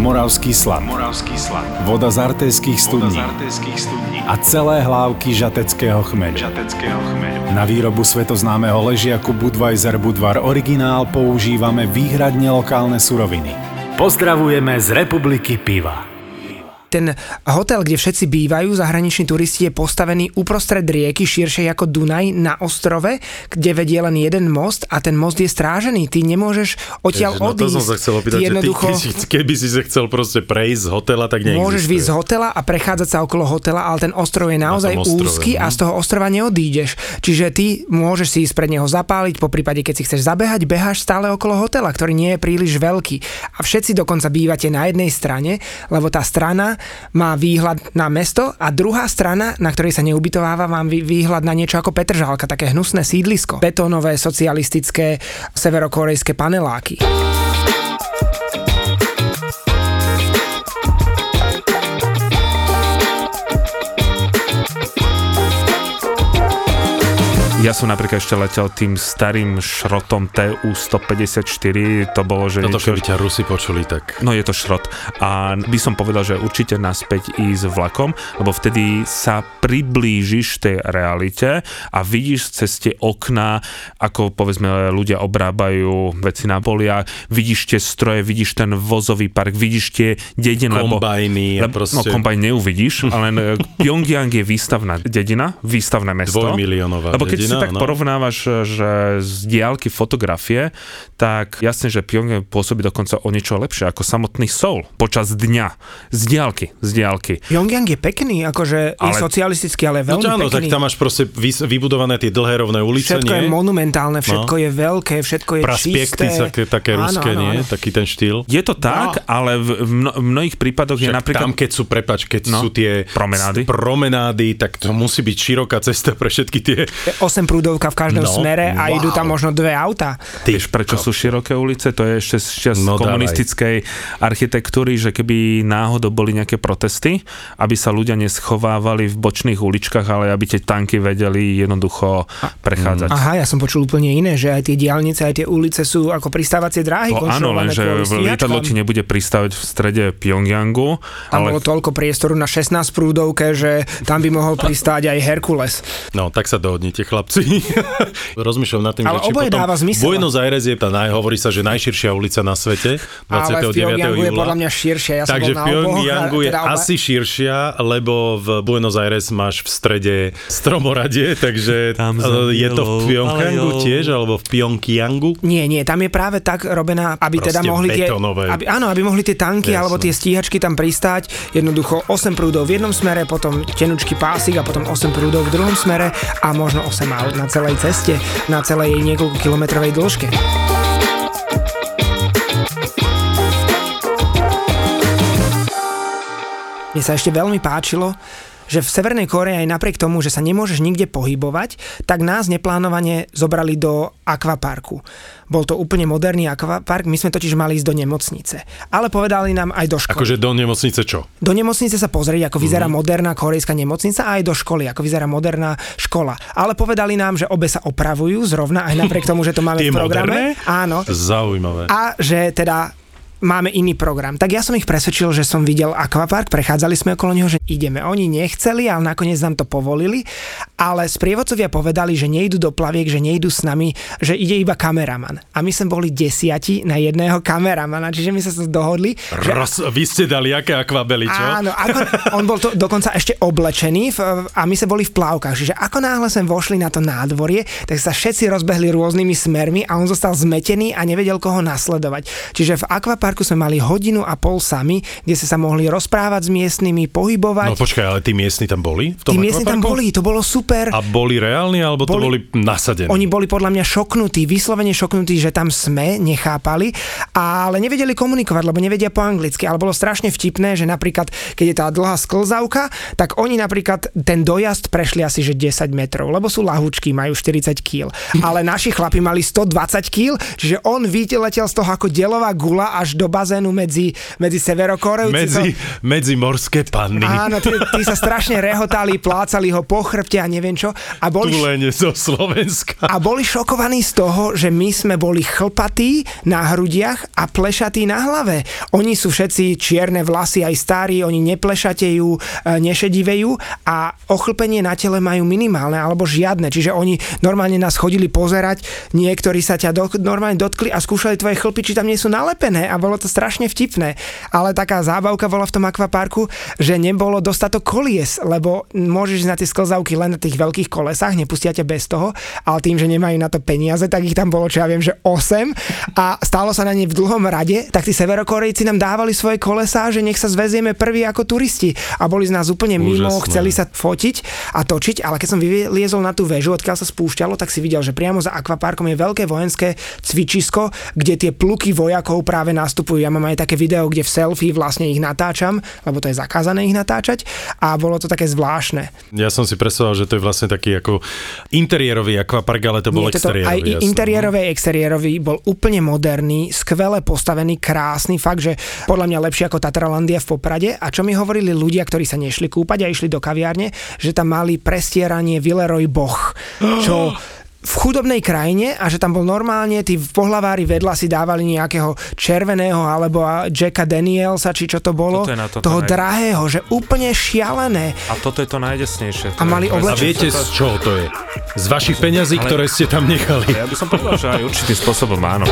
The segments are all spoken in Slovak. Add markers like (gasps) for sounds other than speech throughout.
Moravský slad, Moravský slad, voda z artejských voda studní studní a celé hlávky žateckého chmeľu. žateckého chmeľu. Na výrobu svetoznámeho ležiaku Budweiser Budvar Originál používame výhradne lokálne suroviny. Pozdravujeme z Republiky Piva. Ten hotel, kde všetci bývajú, zahraniční turisti, je postavený uprostred rieky, širšej ako Dunaj, na ostrove, kde vedie len jeden most a ten most je strážený. Ty nemôžeš odtiaľ no to odísť. som sa chcel opýtať, Ty že ty, jednoducho (laughs) keby, si sa chcel proste prejsť z hotela, tak neexistuje. môžeš vyjsť z hotela a prechádzať sa okolo hotela, ale ten ostrov je naozaj ostrove, úzky a no. z toho ostrova neodídeš. Čiže ty môžeš si ísť pred neho zapáliť, po prípade, keď si chceš zabehať, beháš stále okolo hotela, ktorý nie je príliš veľký. A všetci dokonca bývate na jednej strane, lebo tá strana má výhľad na mesto a druhá strana, na ktorej sa neubytováva, má vý- výhľad na niečo ako Petržálka, také hnusné sídlisko. Betónové, socialistické, severokorejské paneláky. Ja som napríklad ešte letel tým starým šrotom TU-154, to bolo, že Toto niečo... keby ťa Rusi počuli, tak... No je to šrot. A by som povedal, že určite naspäť ísť vlakom, lebo vtedy sa priblížiš tej realite a vidíš cez tie okná, ako povedzme ľudia obrábajú veci na poliach, vidíš tie stroje, vidíš ten vozový park, vidíš tie dediny, lebo... Kombajny a lebo- proste... No kombajn neuvidíš, (laughs) ale len Pyongyang je výstavná dedina, výstavné mesto. Dvojmiliónová Lebo keď si dedina, tak no. porovnávaš, že z diálky fotografie, tak jasne, že Pyongyang pôsobí dokonca o niečo lepšie ako samotný Seoul počas dňa. Z diálky, z diálky. Pyongyang je pekný, akože je Ale- socialistický, ale No veľmi čo áno, tak pekný. tam máš proste vys- vybudované tie dlhé rovné ulice, Všetko je nie? monumentálne, všetko No. je veľké, všetko je Praspiekty, čisté. také, také Áno, ruské, áno, nie? áno. Taký ten štýl. Je to tak, ale v, v, mno, v mnohých prípadoch je Však napríklad... tam, keď sú, prepač, keď No, sú tie promenády. promenády, tak to musí byť široká cesta pre všetky tie... 8 prúdovka v každom No, smere a wow. idú tam možno dve auta. Ty, Vieš, prečo sú široké ulice? To je ešte z čas No, no, komunistickej architektúry, že keby náhodou boli nejaké protesty, aby sa ľudia neschovávali v bočných uličkách, ale aby tie tanky vedeli jednoducho prechádzať. Aha, ja som počul úplne iné, že aj tie diálnice, aj tie ulice sú ako pristávacie dráhy To áno, konštruované lenže lietadlo ti nebude pristávať v strede Pyongyangu, Tam ale bolo toľko priestoru na 16 prúdovke, že tam by mohol pristáť aj Herkules. No, tak sa dohodnite, chlapci. (laughs) Rozmýšľam nad tým, Ale že či oboje potom dáva zmysel. Buenos Aires je tá, naj, hovorí sa, že najširšia ulica na svete, 29. Ale v Pyongyangu je júla. podľa mňa širšia. Ja som Takže bol v Pyongyangu je teda oba- asi širšia, lebo v Buenos Aires máš v strede stromoradie, takže Tam e, za je to v Pyongyangu tiež, alebo v Pyongyangu. Nie, nie, tam je práve tak robená, aby teda Proste mohli tie, betónové. aby, áno, aby mohli tie tanky Jasné. alebo tie stíhačky tam pristáť. Jednoducho 8 prúdov v jednom smere, potom tenučký pásik a potom 8 prúdov v druhom smere a možno 8 aut na celej ceste, na celej jej niekoľko kilometrovej dĺžke. Mne sa ešte veľmi páčilo, že v Severnej Kórei aj napriek tomu, že sa nemôžeš nikde pohybovať, tak nás neplánovane zobrali do akvaparku. Bol to úplne moderný akvapark, my sme totiž mali ísť do nemocnice. Ale povedali nám aj do školy. Akože do nemocnice čo? Do nemocnice sa pozrieť, ako vyzerá moderná korejská nemocnica a aj do školy, ako vyzerá moderná škola. Ale povedali nám, že obe sa opravujú zrovna aj napriek tomu, že to máme v programe. moderné? Áno. Zaujímavé. A že teda máme iný program. Tak ja som ich presvedčil, že som videl akvapark, prechádzali sme okolo neho, že ideme. Oni nechceli, ale nakoniec nám to povolili, ale sprievodcovia povedali, že nejdu do plaviek, že nejdu s nami, že ide iba kameraman. A my sme boli desiati na jedného kameramana, čiže my sa to dohodli, že Roz, vy ste dali aké akvabely, čo? Áno, ako, on bol to dokonca ešte oblečený v, a my sme boli v plavkách. Čiže ako náhle sme vošli na to nádvorie, tak sa všetci rozbehli rôznymi smermi a on zostal zmetený a nevedel koho nasledovať. Čiže v akvaparku sme mali hodinu a pol sami, kde sme sa mohli rozprávať s miestnymi, pohybovať. No počkaj, ale tí miestni tam boli? V tom Tí miestni tam boli, to bolo super. A boli reálni, alebo to boli Boli- nasadení? Oni boli podľa mňa šoknutí, vyslovene šoknutí, že tam sme, nechápali, ale nevedeli komunikovať, lebo nevedia po anglicky. Ale bolo strašne vtipné, že napríklad, keď je tá dlhá sklzavka, tak oni napríklad ten dojazd prešli asi že 10 metrov, lebo sú lahúčky, majú 40 kg. (laughs) Ale naši chlapi mali 120 kg, čiže on vyletel z toho ako delová gula až do bazénu medzi, medzi Severokorejci. Medzi, medzi morské panny. Áno, tí, tí sa strašne rehotali, plácali ho po chrbte a neviem čo. A boli, Tulene zo Slovenska. a boli šokovaní z toho, že my sme boli chlpatí na hrudiach a plešatí na hlave. Oni sú všetci čierne vlasy, aj starí, oni neplešatejú, e, nešedivejú a ochlpenie na tele majú minimálne alebo žiadne. Čiže oni normálne nás chodili pozerať, niektorí sa ťa do, normálne dotkli a skúšali tvoje chlpy, či tam nie sú nalepené a bolo to strašne vtipné. Ale taká zábavka bola v tom akvaparku, že nebolo dostatok kolies, lebo môžeš na tie sklzavky len na tých veľkých kolesách, nepustia ťa bez toho, ale tým, že nemajú na to peniaze, tak ich tam bolo, čo ja viem, že 8 a stálo sa na ne v dlhom rade, tak tí severokorejci nám dávali svoje kolesá, že nech sa zvezieme prví ako turisti a boli z nás úplne mimo, Úžasné. chceli sa fotiť a točiť, ale keď som vyliezol na tú väžu, odkiaľ sa spúšťalo, tak si videl, že priamo za akvaparkom je veľké vojenské cvičisko, kde tie pluky vojakov práve nastupujú. Ja mám aj také video, kde v selfie vlastne ich natáčam, lebo to je zakázané ich natáčať a bolo to také zvláštne. Ja som si predstavoval, že to je vlastne taký ako interiérový akvapark, ale to bol Nie, exteriérový. aj jasné. no. interiérový, exteriérový bol úplne moderný, skvele postavený, krásny, fakt, že podľa mňa lepšie ako Tatralandia v Poprade. A čo mi hovorili ľudia, ktorí sa nešli kúpať a išli do kaviárne, že tam mali prestieranie Villeroy Boch, čo (gasps) v chudobnej krajine a že tam bol normálne, tí pohlavári vedľa si dávali nejakého červeného alebo a Jacka Danielsa, či čo to bolo, Toto je na toto toho naj- drahého, že úplne šialené. A toto je to najdesnejšie. A mali A oblečenie. viete, z čoho to je? Z vašich peňazí, Ale- ktoré ste tam nechali. Ja by som povedal, že aj určitým spôsobom áno.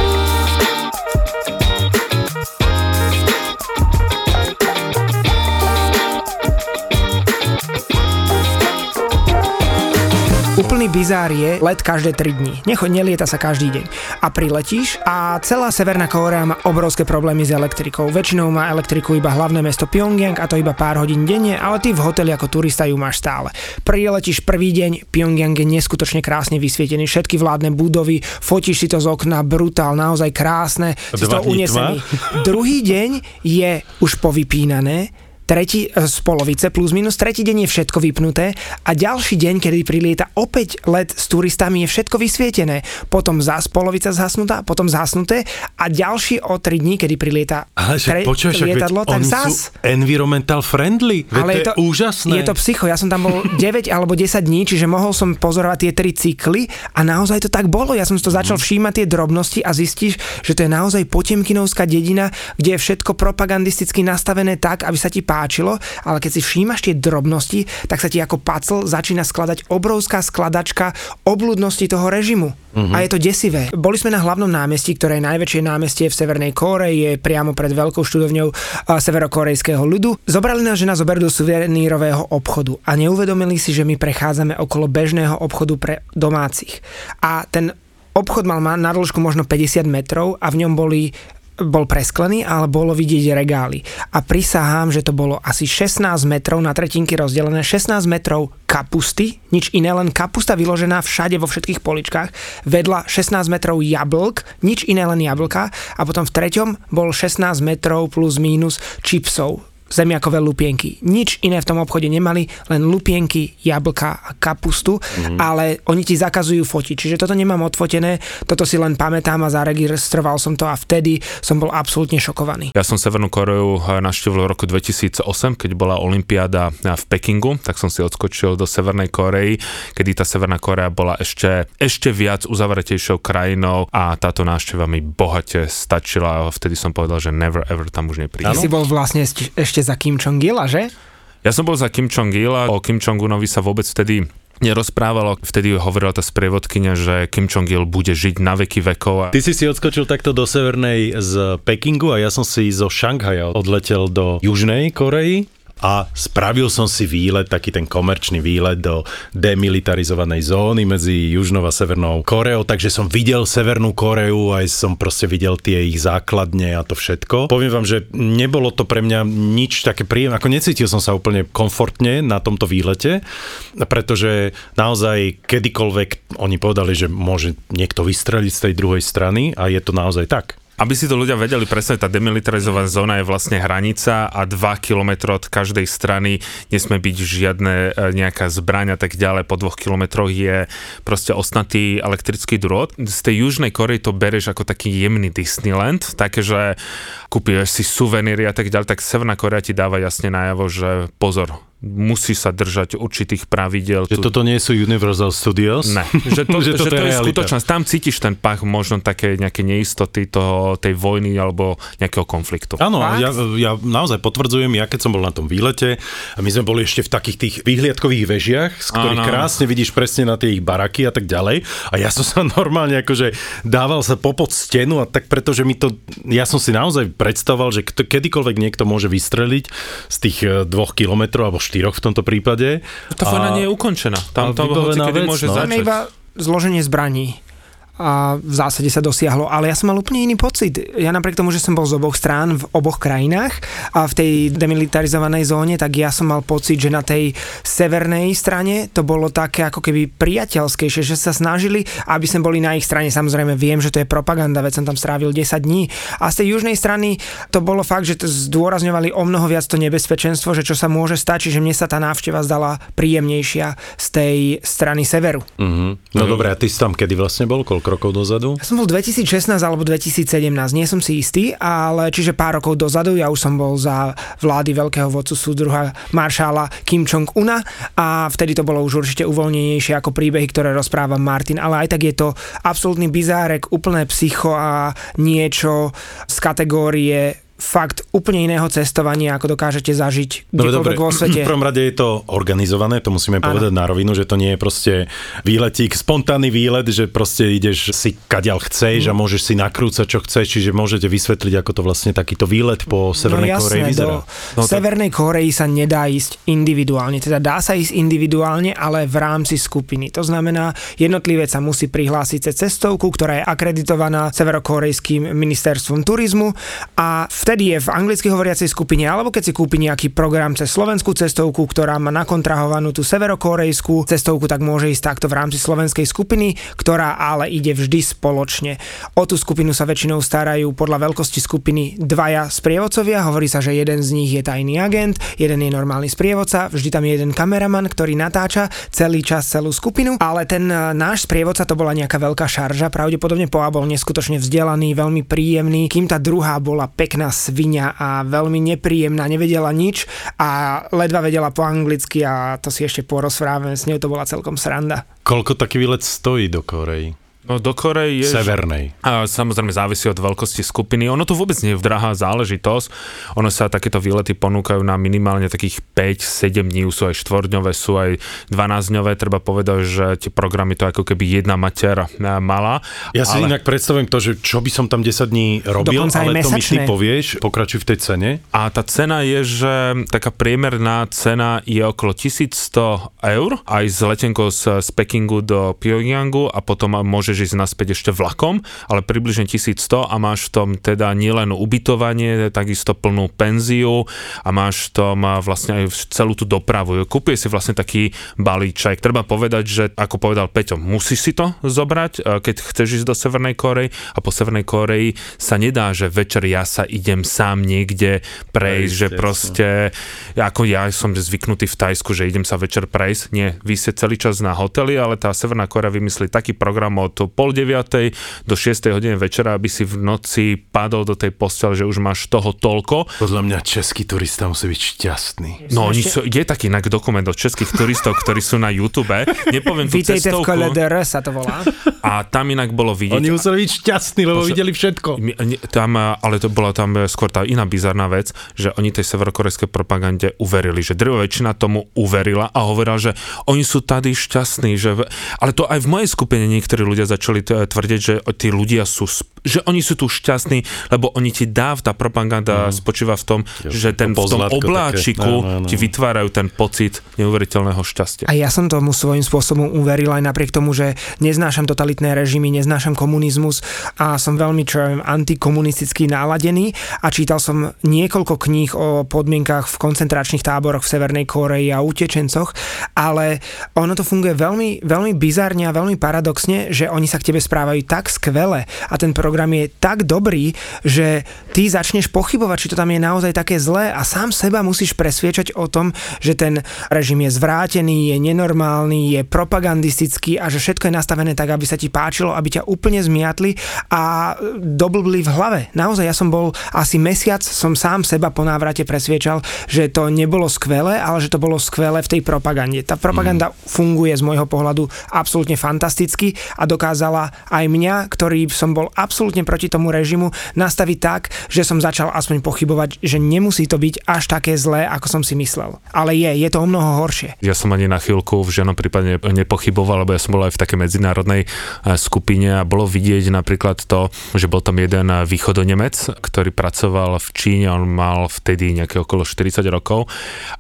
Úplný bizár je let každé 3 dní. Nechoď, nelieta sa každý deň. A priletíš a celá Severná Kórea má obrovské problémy s elektrikou. Väčšinou má elektriku iba hlavné mesto Pyongyang a to iba pár hodín denne, ale ty v hoteli ako turista ju máš stále. Priletíš prvý deň, Pyongyang je neskutočne krásne vysvietený, všetky vládne budovy, fotíš si to z okna, brutál, naozaj krásne, si dní unesený. Druhý deň je už povypínané, tretí e, z polovice plus minus, tretí deň je všetko vypnuté a ďalší deň, kedy prilieta opäť let s turistami, je všetko vysvietené. Potom zás polovica zhasnutá, potom zhasnuté a ďalší o 3 dní, kedy prilieta Ale že však veď lietadlo, tak zás. environmental friendly. Veď Ale to je, úžasné. Je to psycho, ja som tam bol (laughs) 9 alebo 10 dní, čiže mohol som pozorovať tie tri cykly a naozaj to tak bolo. Ja som si to začal všímať tie drobnosti a zistíš, že to je naozaj potemkinovská dedina, kde je všetko propagandisticky nastavené tak, aby sa ti páčilo, ale keď si všímaš tie drobnosti, tak sa ti ako pacl začína skladať obrovská skladačka obludnosti toho režimu. A je to desivé. Boli sme na hlavnom námestí, ktoré je najväčšie námestie v Severnej Kórei, je priamo pred veľkou študovňou severokorejského ľudu. Zobrali nás, že nás zoberú do suvenírového obchodu a neuvedomili si, že my prechádzame okolo bežného obchodu pre domácich. A ten obchod mal ma- na dĺžku možno 50 metrov a v ňom boli bol presklený, ale bolo vidieť regály. A prisahám, že to bolo asi 16 metrov na tretinky rozdelené, 16 metrov kapusty, nič iné, len kapusta vyložená všade vo všetkých poličkách, vedľa 16 metrov jablk, nič iné, len jablka a potom v treťom bol 16 metrov plus mínus čipsov zemiakové lupienky. Nič iné v tom obchode nemali, len lupienky, jablka a kapustu, mm. ale oni ti zakazujú fotiť. Čiže toto nemám odfotené, toto si len pamätám a zaregistroval som to a vtedy som bol absolútne šokovaný. Ja som Severnú Koreu navštívil v roku 2008, keď bola Olympiáda v Pekingu, tak som si odskočil do Severnej Korei, kedy tá Severná Korea bola ešte, ešte viac uzavretejšou krajinou a táto návšteva mi bohate stačila a vtedy som povedal, že never ever tam už neprídem. si bol vlastne ešte, ešte za Kim Jong-ila, že? Ja som bol za Kim Jong-il a o Kim Jong-unovi sa vôbec vtedy nerozprávalo. Vtedy hovorila tá sprievodkynia, že Kim Jong-il bude žiť na veky vekov. A Ty si si odskočil takto do severnej z Pekingu a ja som si zo Šanghaja odletel do Južnej Koreji a spravil som si výlet, taký ten komerčný výlet do demilitarizovanej zóny medzi Južnou a Severnou Koreou, takže som videl Severnú Koreu, aj som proste videl tie ich základne a to všetko. Poviem vám, že nebolo to pre mňa nič také príjemné, ako necítil som sa úplne komfortne na tomto výlete, pretože naozaj kedykoľvek oni povedali, že môže niekto vystreliť z tej druhej strany a je to naozaj tak Aby si to ľudia vedeli presne, tá demilitarizovaná zóna je vlastne hranica a 2 km od každej strany nesmie byť žiadne e, nejaká zbraň a tak ďalej. Po dvoch kilometroch je proste osnatý elektrický drôt. Z tej južnej Korei to bereš ako taký jemný Disneyland, také, že kúpiš si suveníry a tak ďalej, tak Severná Korea ti dáva jasne najavo, že pozor, musí sa držať určitých pravidel. Že toto nie sú Universal Studios? Ne, že to, (laughs) že, toto že to je je skutočnosť. Tam cítiš ten pach možno také nejaké neistoty toho, tej vojny alebo nejakého konfliktu. Áno, ja, ja naozaj potvrdzujem, ja keď som bol na tom výlete a my sme boli ešte v takých tých výhliadkových vežiach, z ktorých Áno. krásne vidíš presne na tie ich baraky a tak ďalej. A ja som sa (laughs) normálne akože dával sa popod stenu a tak pretože mi to, ja som si naozaj predstavoval, že kedykoľvek niekto môže vystreliť z tých e, dvoch kilometrov alebo štyroch v tomto prípade. Tá vojna nie je ukončená. Tam hoci vec, môže no. Tam začať. iba zloženie zbraní a v zásade sa dosiahlo, ale ja som mal úplne iný pocit. Ja napriek tomu, že som bol z oboch strán v oboch krajinách a v tej demilitarizovanej zóne, tak ja som mal pocit, že na tej severnej strane to bolo také ako keby priateľskejšie, že sa snažili, aby sme boli na ich strane. Samozrejme viem, že to je propaganda, veď som tam strávil 10 dní. A z tej južnej strany to bolo fakt, že to zdôrazňovali o mnoho viac to nebezpečenstvo, že čo sa môže stať, čiže mne sa tá návšteva zdala príjemnejšia z tej strany severu. Mhm. No dobre, a ty si tam kedy vlastne bol? Koľko rokov dozadu? Ja som bol 2016 alebo 2017, nie som si istý, ale čiže pár rokov dozadu, ja už som bol za vlády veľkého vodcu súdruha maršála Kim Jong-una a vtedy to bolo už určite uvoľnenejšie ako príbehy, ktoré rozpráva Martin, ale aj tak je to absolútny bizárek, úplné psycho a niečo z kategórie fakt úplne iného cestovania, ako dokážete zažiť No, kdekoľvek vo svete. (clears throat) V prvom rade je to organizované, to musíme povedať na rovinu, že to nie je proste výletík, spontánny výlet, že proste ideš si kadiaľ chceš a Mm. môžeš si nakrúcať, čo chceš, čiže môžete vysvetliť, ako to vlastne takýto výlet po Severnej no, Koreji vyzerá. No, Severnej Koreji sa nedá ísť individuálne, teda dá sa ísť individuálne, ale v rámci skupiny. To znamená, jednotlivec sa musí prihlásiť cez cestovku, ktorá je akreditovaná severokorejským ministerstvom turizmu a vtedy je v anglicky hovoriacej skupine, alebo keď si kúpi nejaký program cez slovenskú cestovku, ktorá má nakontrahovanú tú severokorejskú cestovku, tak môže ísť takto v rámci slovenskej skupiny, ktorá ale ide vždy spoločne. O tú skupinu sa väčšinou starajú podľa veľkosti skupiny dvaja sprievodcovia, hovorí sa, že jeden z nich je tajný agent, jeden je normálny sprievodca, vždy tam je jeden kameraman, ktorý natáča celý čas celú skupinu, ale ten e, náš sprievodca to bola nejaká veľká šarža, pravdepodobne Poa bol neskutočne vzdelaný, veľmi príjemný, kým tá druhá bola pekná svinia a veľmi nepríjemná, nevedela nič a ledva vedela po anglicky a to si ešte porozprávame, s ňou to bola celkom sranda. Koľko taký výlet stojí do Korei? No do Korei je... Severnej. A samozrejme závisí od veľkosti skupiny. Ono to vôbec nie je drahá záležitosť. Ono sa takéto výlety ponúkajú na minimálne takých 5-7 dní, sú aj štvordňové, sú aj 12-dňové. Treba povedať, že tie programy to ako keby jedna mater eh, mala. Ja si ale... inak predstavujem to, že čo by som tam 10 dní robil, Dokonca aj ale to mi ty povieš, pokračuj v tej cene. A tá cena je, že taká priemerná cena je okolo 1100 eur, aj s letenkou z, z Pekingu do Pyongyangu a potom môžeš ísť naspäť ešte vlakom, ale približne 1100 a máš v tom teda nielen ubytovanie, takisto plnú penziu a máš v tom vlastne aj celú tú dopravu. Kúpuje si vlastne taký balíček. Treba povedať, že ako povedal Peťo, musíš si to zobrať, e, keď chceš ísť do Severnej Korei a po Severnej Koreji sa nedá, že večer ja sa idem sám niekde prejsť, že proste ako ja som zvyknutý v Tajsku, že idem sa večer prejsť. Nie, vy ste celý čas na hoteli, ale tá Severná Korea vymyslí taký program od pol deviatej do 6 hodiny večera, aby si v noci padol do tej postele, že už máš toho toľko. Podľa mňa český turista musí byť šťastný. No, oni sú, je taký inak dokument od českých turistov, ktorí sú na YouTube. Nepoviem tú Vítejte v. KLDR sa to volá. A tam inak bolo vidieť. Oni museli byť šťastní, lebo Počkaj. videli všetko. Tam, eh, ale to bola tam eh, skôr tá iná bizarná vec, že oni tej severokorejskej propagande uverili, že drvá väčšina tomu uverila a hovorila, že oni sú tady šťastní, že... v- Ale to aj v mojej skupine niektorí ľudia začali tvrdiť, že tí ľudia sú, že oni sú tu šťastní, lebo oni ti dá, tá propaganda spočíva v tom, že ten, v tom pozlátko také. obláčiku Áno, áno. ti vytvárajú ten pocit neuveriteľného šťastia. A ja som tomu svojím spôsobom uveril aj napriek tomu, že neznášam totalitné režimy, neznášam komunizmus a som veľmi čo ja viem, antikomunisticky náladený a čítal som niekoľko kníh o podmienkach v koncentračných táboroch v Severnej Koreji a utečencoch, ale ono to funguje veľmi, veľmi bizarne a veľmi paradoxne, že oni sa k tebe správajú tak skvele a ten program je tak dobrý, že ty začneš pochybovať, či to tam je naozaj také zlé a sám seba musíš presviečať o tom, že ten režim je zvrátený, je nenormálny, je propagandistický a že všetko je nastavené tak, aby sa ti páčilo, aby ťa úplne zmiatli a doblbli v hlave. Naozaj, ja som bol asi mesiac, som sám seba po návrate presviečal, že to nebolo skvelé, ale že to bolo skvelé v tej propagande. Tá propaganda mm. funguje z môjho pohľadu absolútne fantasticky a dokázala aj mňa, ktorý som bol absolútne proti tomu režimu, nastaviť tak, že som začal aspoň pochybovať, že nemusí to byť až také zlé, ako som si myslel. Ale je, je to o mnoho horšie. Ja som ani na chvíľku v žiadnom prípade nepochyboval, lebo ja som bol aj v takej medzinárodnej eh, skupine a bolo vidieť napríklad to, že bol tam jeden východonemec, ktorý pracoval v Číne, on mal vtedy nejaké okolo 40 rokov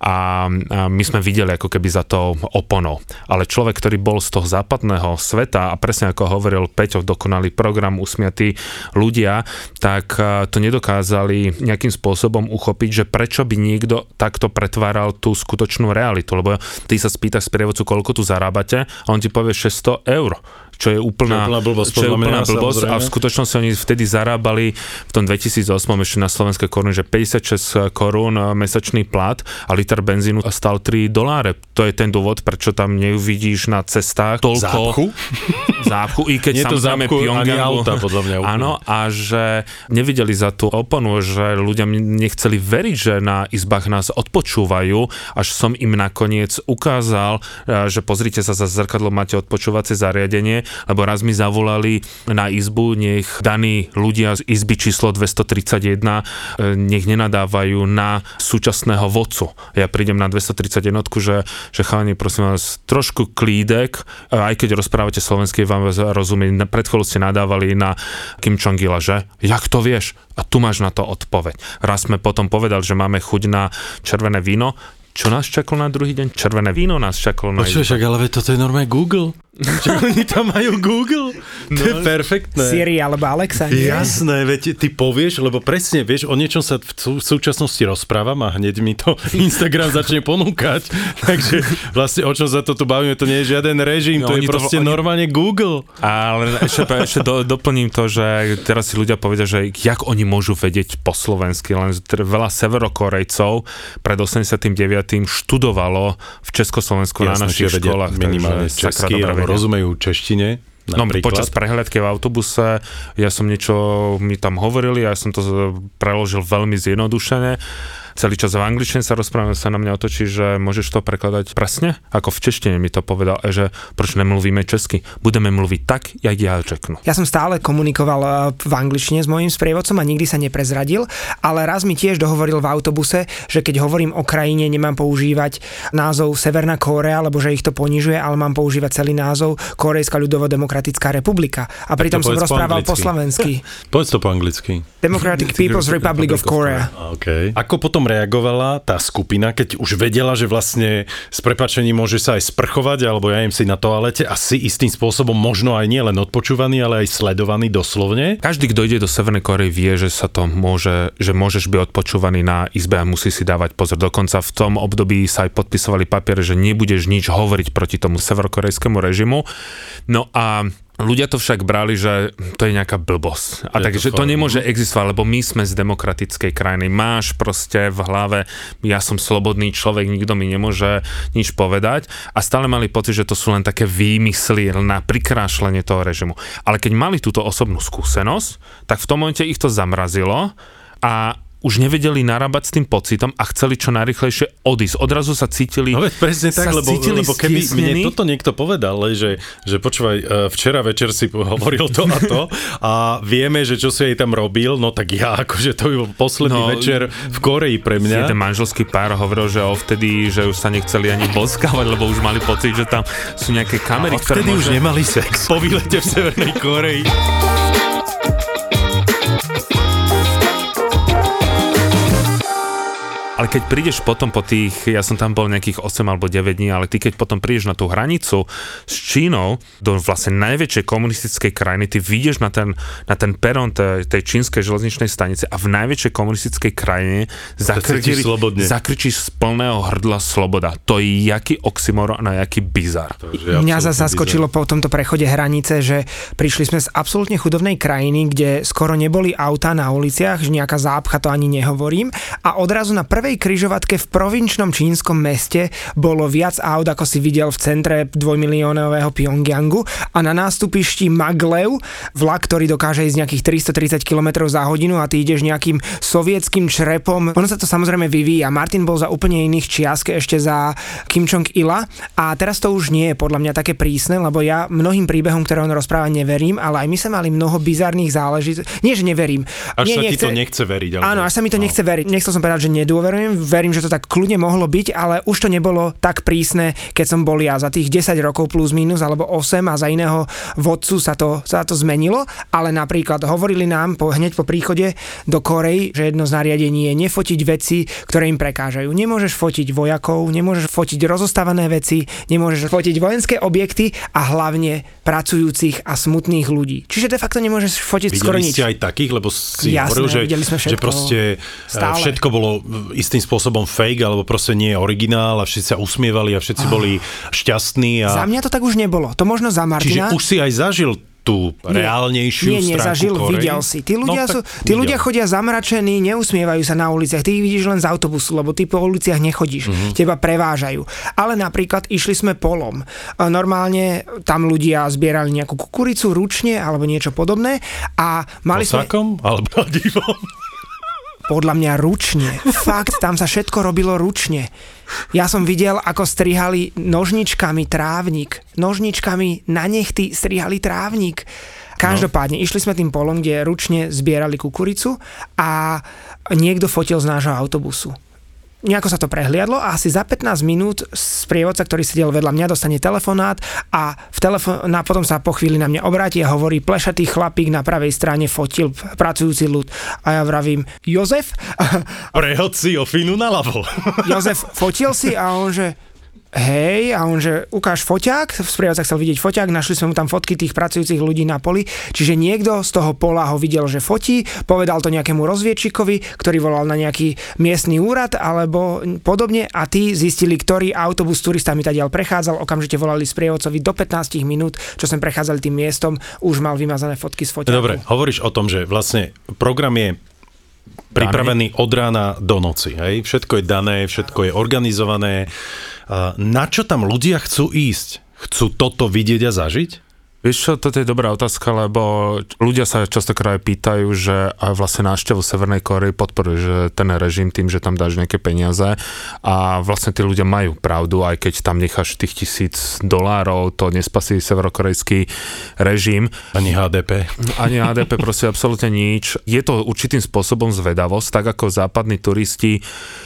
a my sme videli ako keby za to oponou. Ale človek, ktorý bol z toho západného sveta a presne ako hovoril Peťo, dokonalý program, usmiatí ľudia, tak e, to nedokázali nejakým spôsobom uchopiť, že prečo by niekto takto pretváral tú skutočnú realitu. Lebo ty sa spýtaš sprievodcu, koľko tu zarábate a on ti povie 600 eur čo je úplná, čo je úplná blbosť, čo je úplná blbosť a v skutočnosti oni vtedy zarábali v tom 2008 ešte na slovenské koruny, že 56 korún mesačný plat a liter benzínu stal 3 doláre. To je ten dôvod, prečo tam neuvidíš na cestách toľko... Zápchu? (laughs) Zápchu, i keď Nie samozrejme Pyongyangu... auta, podľa mňa. Áno, a že nevideli za tú oponu, že ľudia nechceli veriť, že na izbách nás odpočúvajú, až som im nakoniec ukázal, e, že pozrite sa za zrkadlo, máte odpočúvacie zariadenie lebo raz mi zavolali na izbu, nech daní ľudia z izby číslo 231 e, nech nenadávajú na súčasného vodcu. Ja prídem na 231, že, že chalani, prosím vás, trošku klídek, e, aj keď rozprávate slovenský, vám rozumieť, pred chvíľou ste nadávali na Kim Jong-ila, že? Jak to vieš? A tu máš na to odpoveď. Raz sme potom povedali, že máme chuť na červené víno, čo nás čakalo na druhý deň? Červené víno nás čakalo na Počuj, však ale toto je normálne Google. (laughs) Čo oni tam majú Google? To no, je perfektné. Siri alebo Alexa. Nie? Jasné, veď ty povieš, lebo presne vieš, o niečom sa v súčasnosti rozprávam a hneď mi to (laughs) Instagram začne ponúkať. (laughs) Takže vlastne o čom sa to tu bavíme, to nie je žiaden režim, no, to je proste to, oni... normálne Google. Ale ešte, ešte do, doplním to, že teraz si ľudia povedia, že jak oni môžu vedieť po slovensky, len veľa severokorejcov pred 89 tým študovalo v Československu Jasne, na našich školách. Minimálne česky, rozumejú češtine. Napríklad. No, počas prehľadky v autobuse, ja som niečo, mi tam hovorili, ja som to preložil veľmi zjednodušene celý čas v angličtine sa rozprávame, sa na mňa otočí, že môžeš to prekladať presne, ako v češtine mi to povedal, že proč nemluvíme česky, budeme mluviť tak, jak ja řeknu. Ja som stále komunikoval eh, v angličtine s mojím sprievodcom a nikdy sa neprezradil, ale raz mi tiež dohovoril v autobuse, že keď hovorím o krajine, nemám používať názov Severná Kórea, lebo že ich to ponižuje, ale mám používať celý názov Korejská ľudovo-demokratická republika. A pritom som rozprával po, po slovensky. (laughs) Povedz to po anglicky. Democratic People's Republic of Korea. Okay. Ako potom reagovala tá skupina, keď už vedela, že vlastne s prepačením môže sa aj sprchovať, alebo ja im si na toalete a si istým spôsobom možno aj nie len odpočúvaný, ale aj sledovaný doslovne? Každý, kto ide do Severnej Korei, vie, že sa to môže, že môžeš byť odpočúvaný na izbe a musí si dávať pozor. Dokonca v tom období sa aj podpisovali papiere, že nebudeš nič hovoriť proti tomu severokorejskému režimu. No a Ľudia to však brali, že to je nejaká blbosť. A takže to, to nemôže existovať, lebo my sme z demokratickej krajiny. Máš proste v hlave, ja som slobodný človek, nikto mi nemôže nič povedať. A stále mali pocit, že to sú len také výmysly na prikrášlenie toho režimu. Ale keď mali túto osobnú skúsenosť, tak v tom momente ich to zamrazilo a už nevedeli narábať s tým pocitom a chceli čo najrychlejšie odísť. Odrazu sa cítili No veď presne tak, lebo, lebo keby mne toto niekto povedal, že, že počúvaj, e, včera večer si (laughs) hovoril to a to a vieme, že čo si aj tam robil, no tak ja akože to bol posledný no, večer v Koreji pre mňa. Ten manželský pár hovoril, že vtedy, že už sa nechceli ani boskávať, lebo už mali pocit, že tam sú nejaké kamery, a ktoré môže... už nemali sex po výlete v Severnej Koreji. (laughs) Ale keď prídeš potom po tých, ja som tam bol nejakých 8 alebo 9 dní, ale ty keď potom prídeš na tú hranicu s Čínou, do vlastne najväčšej komunistickej krajiny, ty vyjdeš na ten, na ten peron tej, tej čínskej železničnej stanice a v najväčšej komunistickej krajine slobodne. zakričíš z plného hrdla sloboda. To je jaký oxymoron a jaký bizar. Mňa zase zaskočilo po tomto prechode hranice, že prišli sme z absolútne chudobnej krajiny, kde skoro neboli auta na uliciach, že nejaká zápcha to ani nehovorím a odrazu na prvej kryžovatke v provinčnom čínskom meste bolo viac aut, ako si videl v centre dvojmiliónového Pyongyangu a na nástupišti Maglev, vlak, ktorý dokáže ísť nejakých 330 km za hodinu a ty ideš nejakým sovietským črepom. Ono sa to samozrejme vyvíja. Martin bol za úplne iných čiask ešte za Kim Jong-ila a teraz to už nie je podľa mňa také prísne, lebo ja mnohým príbehom, ktoré on rozpráva, neverím, ale aj my sme mali mnoho bizarných záležitostí. Nie, že neverím. Až nie, sa ti to nechce veriť. Ale... Áno, až sa mi to nechce veriť. Nechcel som povedať, že nedôverujem, verím, že to tak kľudne mohlo byť, ale už to nebolo tak prísne, keď som bol ja za tých 10 rokov plus minus alebo 8 a za iného vodcu sa to, sa to zmenilo, ale napríklad hovorili nám po, hneď po príchode do Korei, že jedno z nariadení je nefotiť veci, ktoré im prekážajú. Nemôžeš fotiť vojakov, nemôžeš fotiť rozostávané veci, nemôžeš fotiť vojenské objekty a hlavne pracujúcich a smutných ľudí. Čiže de facto nemôžeš fotiť Videli skoro nič. ste aj takých, lebo si Jasné, hovoril, že, videli že proste Stále. Stále. všetko bolo istým spôsobom fake, alebo proste nie je originál a všetci sa usmievali a všetci boli šťastní. Za A... mňa to tak už nebolo. To možno za Martina. Čiže už si aj zažil tú reálnejšiu nie, stránku nezažil, Korei? videl si. Tí ľudia, No, sú, tí videl. ľudia chodia zamračení, neusmievajú sa na uliciach. Ty ich vidíš len z autobusu, lebo ty po uliciach nechodíš. Mhm. Teba prevážajú. Ale napríklad išli sme polom. Normálne tam ľudia zbierali nejakú kukuricu ručne alebo niečo podobné a mali sme... Kosákom? Alebo divom? Podľa mňa ručne. Fakt, tam sa všetko robilo ručne. Ja som videl, ako strihali nožničkami trávnik. Nožničkami na nechty strihali trávnik. Každopádne, išli sme tým polom, kde ručne zbierali kukuricu a niekto fotil z nášho autobusu. Nejako sa to prehliadlo a asi za 15 minút sprievodca, ktorý sedel vedľa mňa, dostane telefonát a v telefo- a potom sa po chvíli na mňa obráti a hovorí, plešatý chlapík na pravej strane fotil pracujúci ľud. A ja vravím, Jozef? Prehod si o finu naľavo. (laughs) Jozef, fotil si? A on že, hej, a on že, ukáž foťák, sprievodca chcel vidieť foťák, našli sme mu tam fotky tých pracujúcich ľudí na poli, čiže niekto z toho pola ho videl, že fotí, povedal to nejakému rozviečikovi, ktorý volal na nejaký miestny úrad alebo podobne a tí zistili, ktorý autobus s turistami tadiaľ prechádzal, okamžite volali sprievodcovi do 15 minút, čo sme prechádzali tým miestom, už mal vymazané fotky z foťáku. Dobre, hovoríš o tom, že vlastne program je pripravený od rána do noci. Hej? Všetko je dané, všetko je organizované. Na čo tam ľudia chcú ísť? Chcú toto vidieť a zažiť? Vieš čo, toto je dobrá otázka, lebo ľudia sa častokrát aj pýtajú, že aj vlastne návštevu Severnej Korei podporuje že ten režim tým, že tam dáš nejaké peniaze a vlastne tí ľudia majú pravdu, aj keď tam necháš tých tisíc dolárov, to nespasí severokorejský režim. Ani HDP. Ani HDP (laughs) proste absolútne nič. Je to určitým spôsobom zvedavosť, tak ako západní turisti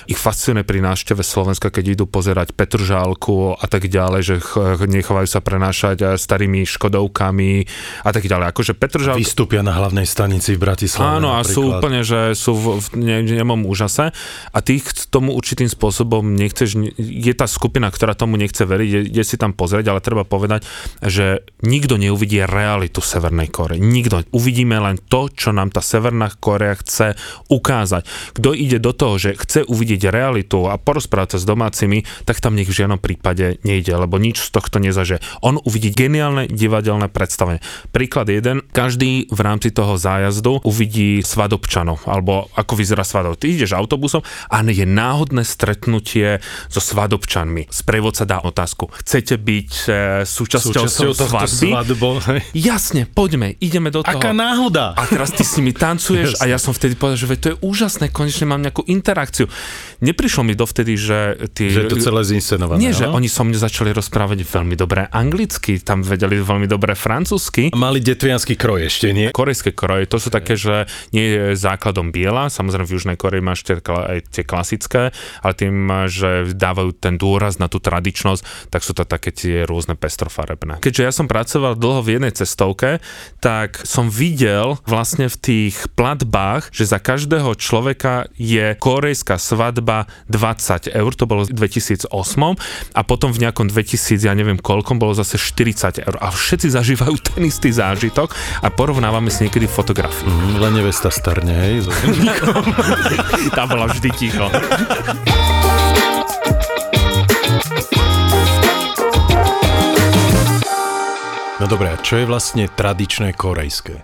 ich fascinuje pri návšteve Slovenska, keď idú pozerať Petržálku a tak ďalej, že ch- nechovajú sa prenášať eh, starými Škodovkami a tak ďalej. Akože Petržálka... Vystúpia na hlavnej stanici v Bratislave. Áno, a sú úplne, že sú v, v ne- nemom úžase a ty ch- tomu určitým spôsobom nechceš, je tá skupina, ktorá tomu nechce veriť, je, je si tam pozrieť, ale treba povedať, že nikto neuvidí realitu Severnej Kore. Nikto. Uvidíme len to, čo nám tá Severná Korea chce ukázať. Kto ide do toho, že chce uvidieť realitu a porozprávať sa s domácimi, tak tam nech v žiadnom prípade nejde, lebo nič z tohto nezaže. On uvidí geniálne divadelné predstavenie. Príklad jeden, každý v rámci toho zájazdu uvidí svadobčanov, alebo ako vyzerá svadov. Ty ideš autobusom a je náhodné stretnutie so svadobčanmi. Sprievodca dá otázku. Chcete byť e, súčasťou, Súčasťou svadby? svadbo. Jasne, poďme, ideme do toho. Aká náhoda? A teraz ty s nimi tancuješ a ja som vtedy povedal, že to je úžasné, konečne mám nejakú interakciu. Neprišlo mi dovtedy, že tí... Že je to celé zinscenované. Nie, že oni so mne začali rozprávať veľmi dobré anglicky, tam vedeli veľmi dobre dobre francúzsky. Mali detvianský kroj ešte, nie? Korejské kroje, to sú také, že nie je základom biela, samozrejme v Južnej Koreji máš tie, tie klasické, ale tým, že dávajú ten dôraz na tú tradičnosť, tak sú to také tie rôzne pestrofarebné. Keďže ja som pracoval dlho v jednej cestovke, tak som videl vlastne v tých platbách, že za každého človeka je korejská svadba 20 eur, to bolo v 2008 a potom v nejakom 2000, ja neviem koľkom, bolo zase 40 eur a všetci zažívajú ten istý zážitok a porovnávame si niekedy fotografie. Mm, len nevesta starne, hej? (laughs) Tá bola vždy ticho. No dobré, a čo je vlastne tradičné korejské?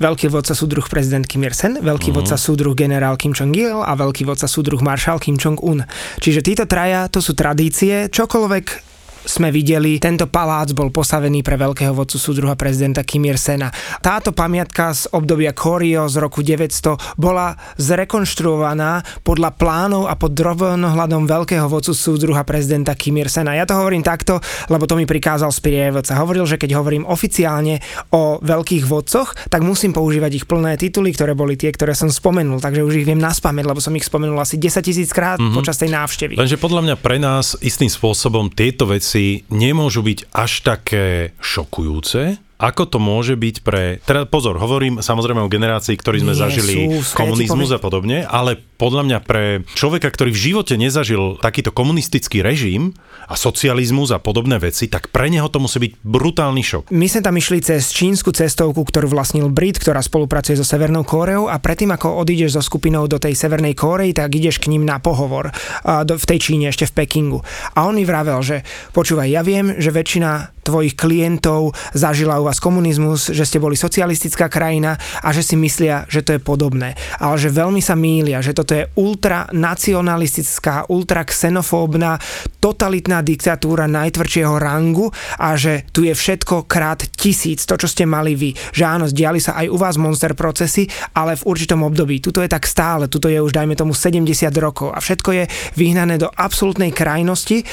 Veľký vodca súdruh prezident Kim Il-sen, veľký uh-huh. vodca súdruh generál Kim Jong-il a veľký vodca súdruh maršál Kim Jong-un. Čiže títo traja, to sú tradície, čokoľvek sme videli, tento palác bol postavený pre veľkého vodcu súdruha prezidenta Kim Il-sena. Táto pamiatka z obdobia Korio z roku 900 bola zrekonštruovaná podľa plánov a pod drobnohľadom veľkého vodcu súdruha prezidenta Kim Il-sena. Ja to hovorím takto, lebo to mi prikázal sprievodca. Hovoril, že keď hovorím oficiálne o veľkých vodcoch, tak musím používať ich plné tituly, ktoré boli tie, ktoré som spomenul, takže už ich viem naspamäť, lebo som ich spomenul asi 10 tisíc krát mm-hmm. počas tej návštevy. Lenže podľa mňa pre nás istým spôsobom tieto veci veci nemôžu byť až také šokujúce, ako to môže byť pre... Teda pozor, hovorím samozrejme o generácii, ktorí sme Nie, zažili sú, komunizmus povie- a podobne, ale podľa mňa pre človeka, ktorý v živote nezažil takýto komunistický režim a socializmus a podobné veci, tak pre neho to musí byť brutálny šok. My sme tam išli cez čínsku cestovku, ktorú vlastnil Brit, ktorá spolupracuje so Severnou Kóreou a predtým ako odídeš so skupinou do tej Severnej Kórei, tak ideš k ním na pohovor a do, v tej Číne, ešte v Pekingu. A on mi vravel, že počúvaj, ja viem, že väčšina tvojich klientov zažila u vás komunizmus, že ste boli socialistická krajina a že si myslia, že to je podobné. Ale že veľmi sa mýlia, že toto je ultranacionalistická, ultraxenofóbna, totalitná diktatúra najtvrdšieho rangu a že tu je všetko krát tisíc, to čo ste mali vy. Že áno, diali sa aj u vás monster procesy, ale v určitom období. Tuto je tak stále, tuto je už dajme tomu 70 rokov a všetko je vyhnané do absolútnej krajnosti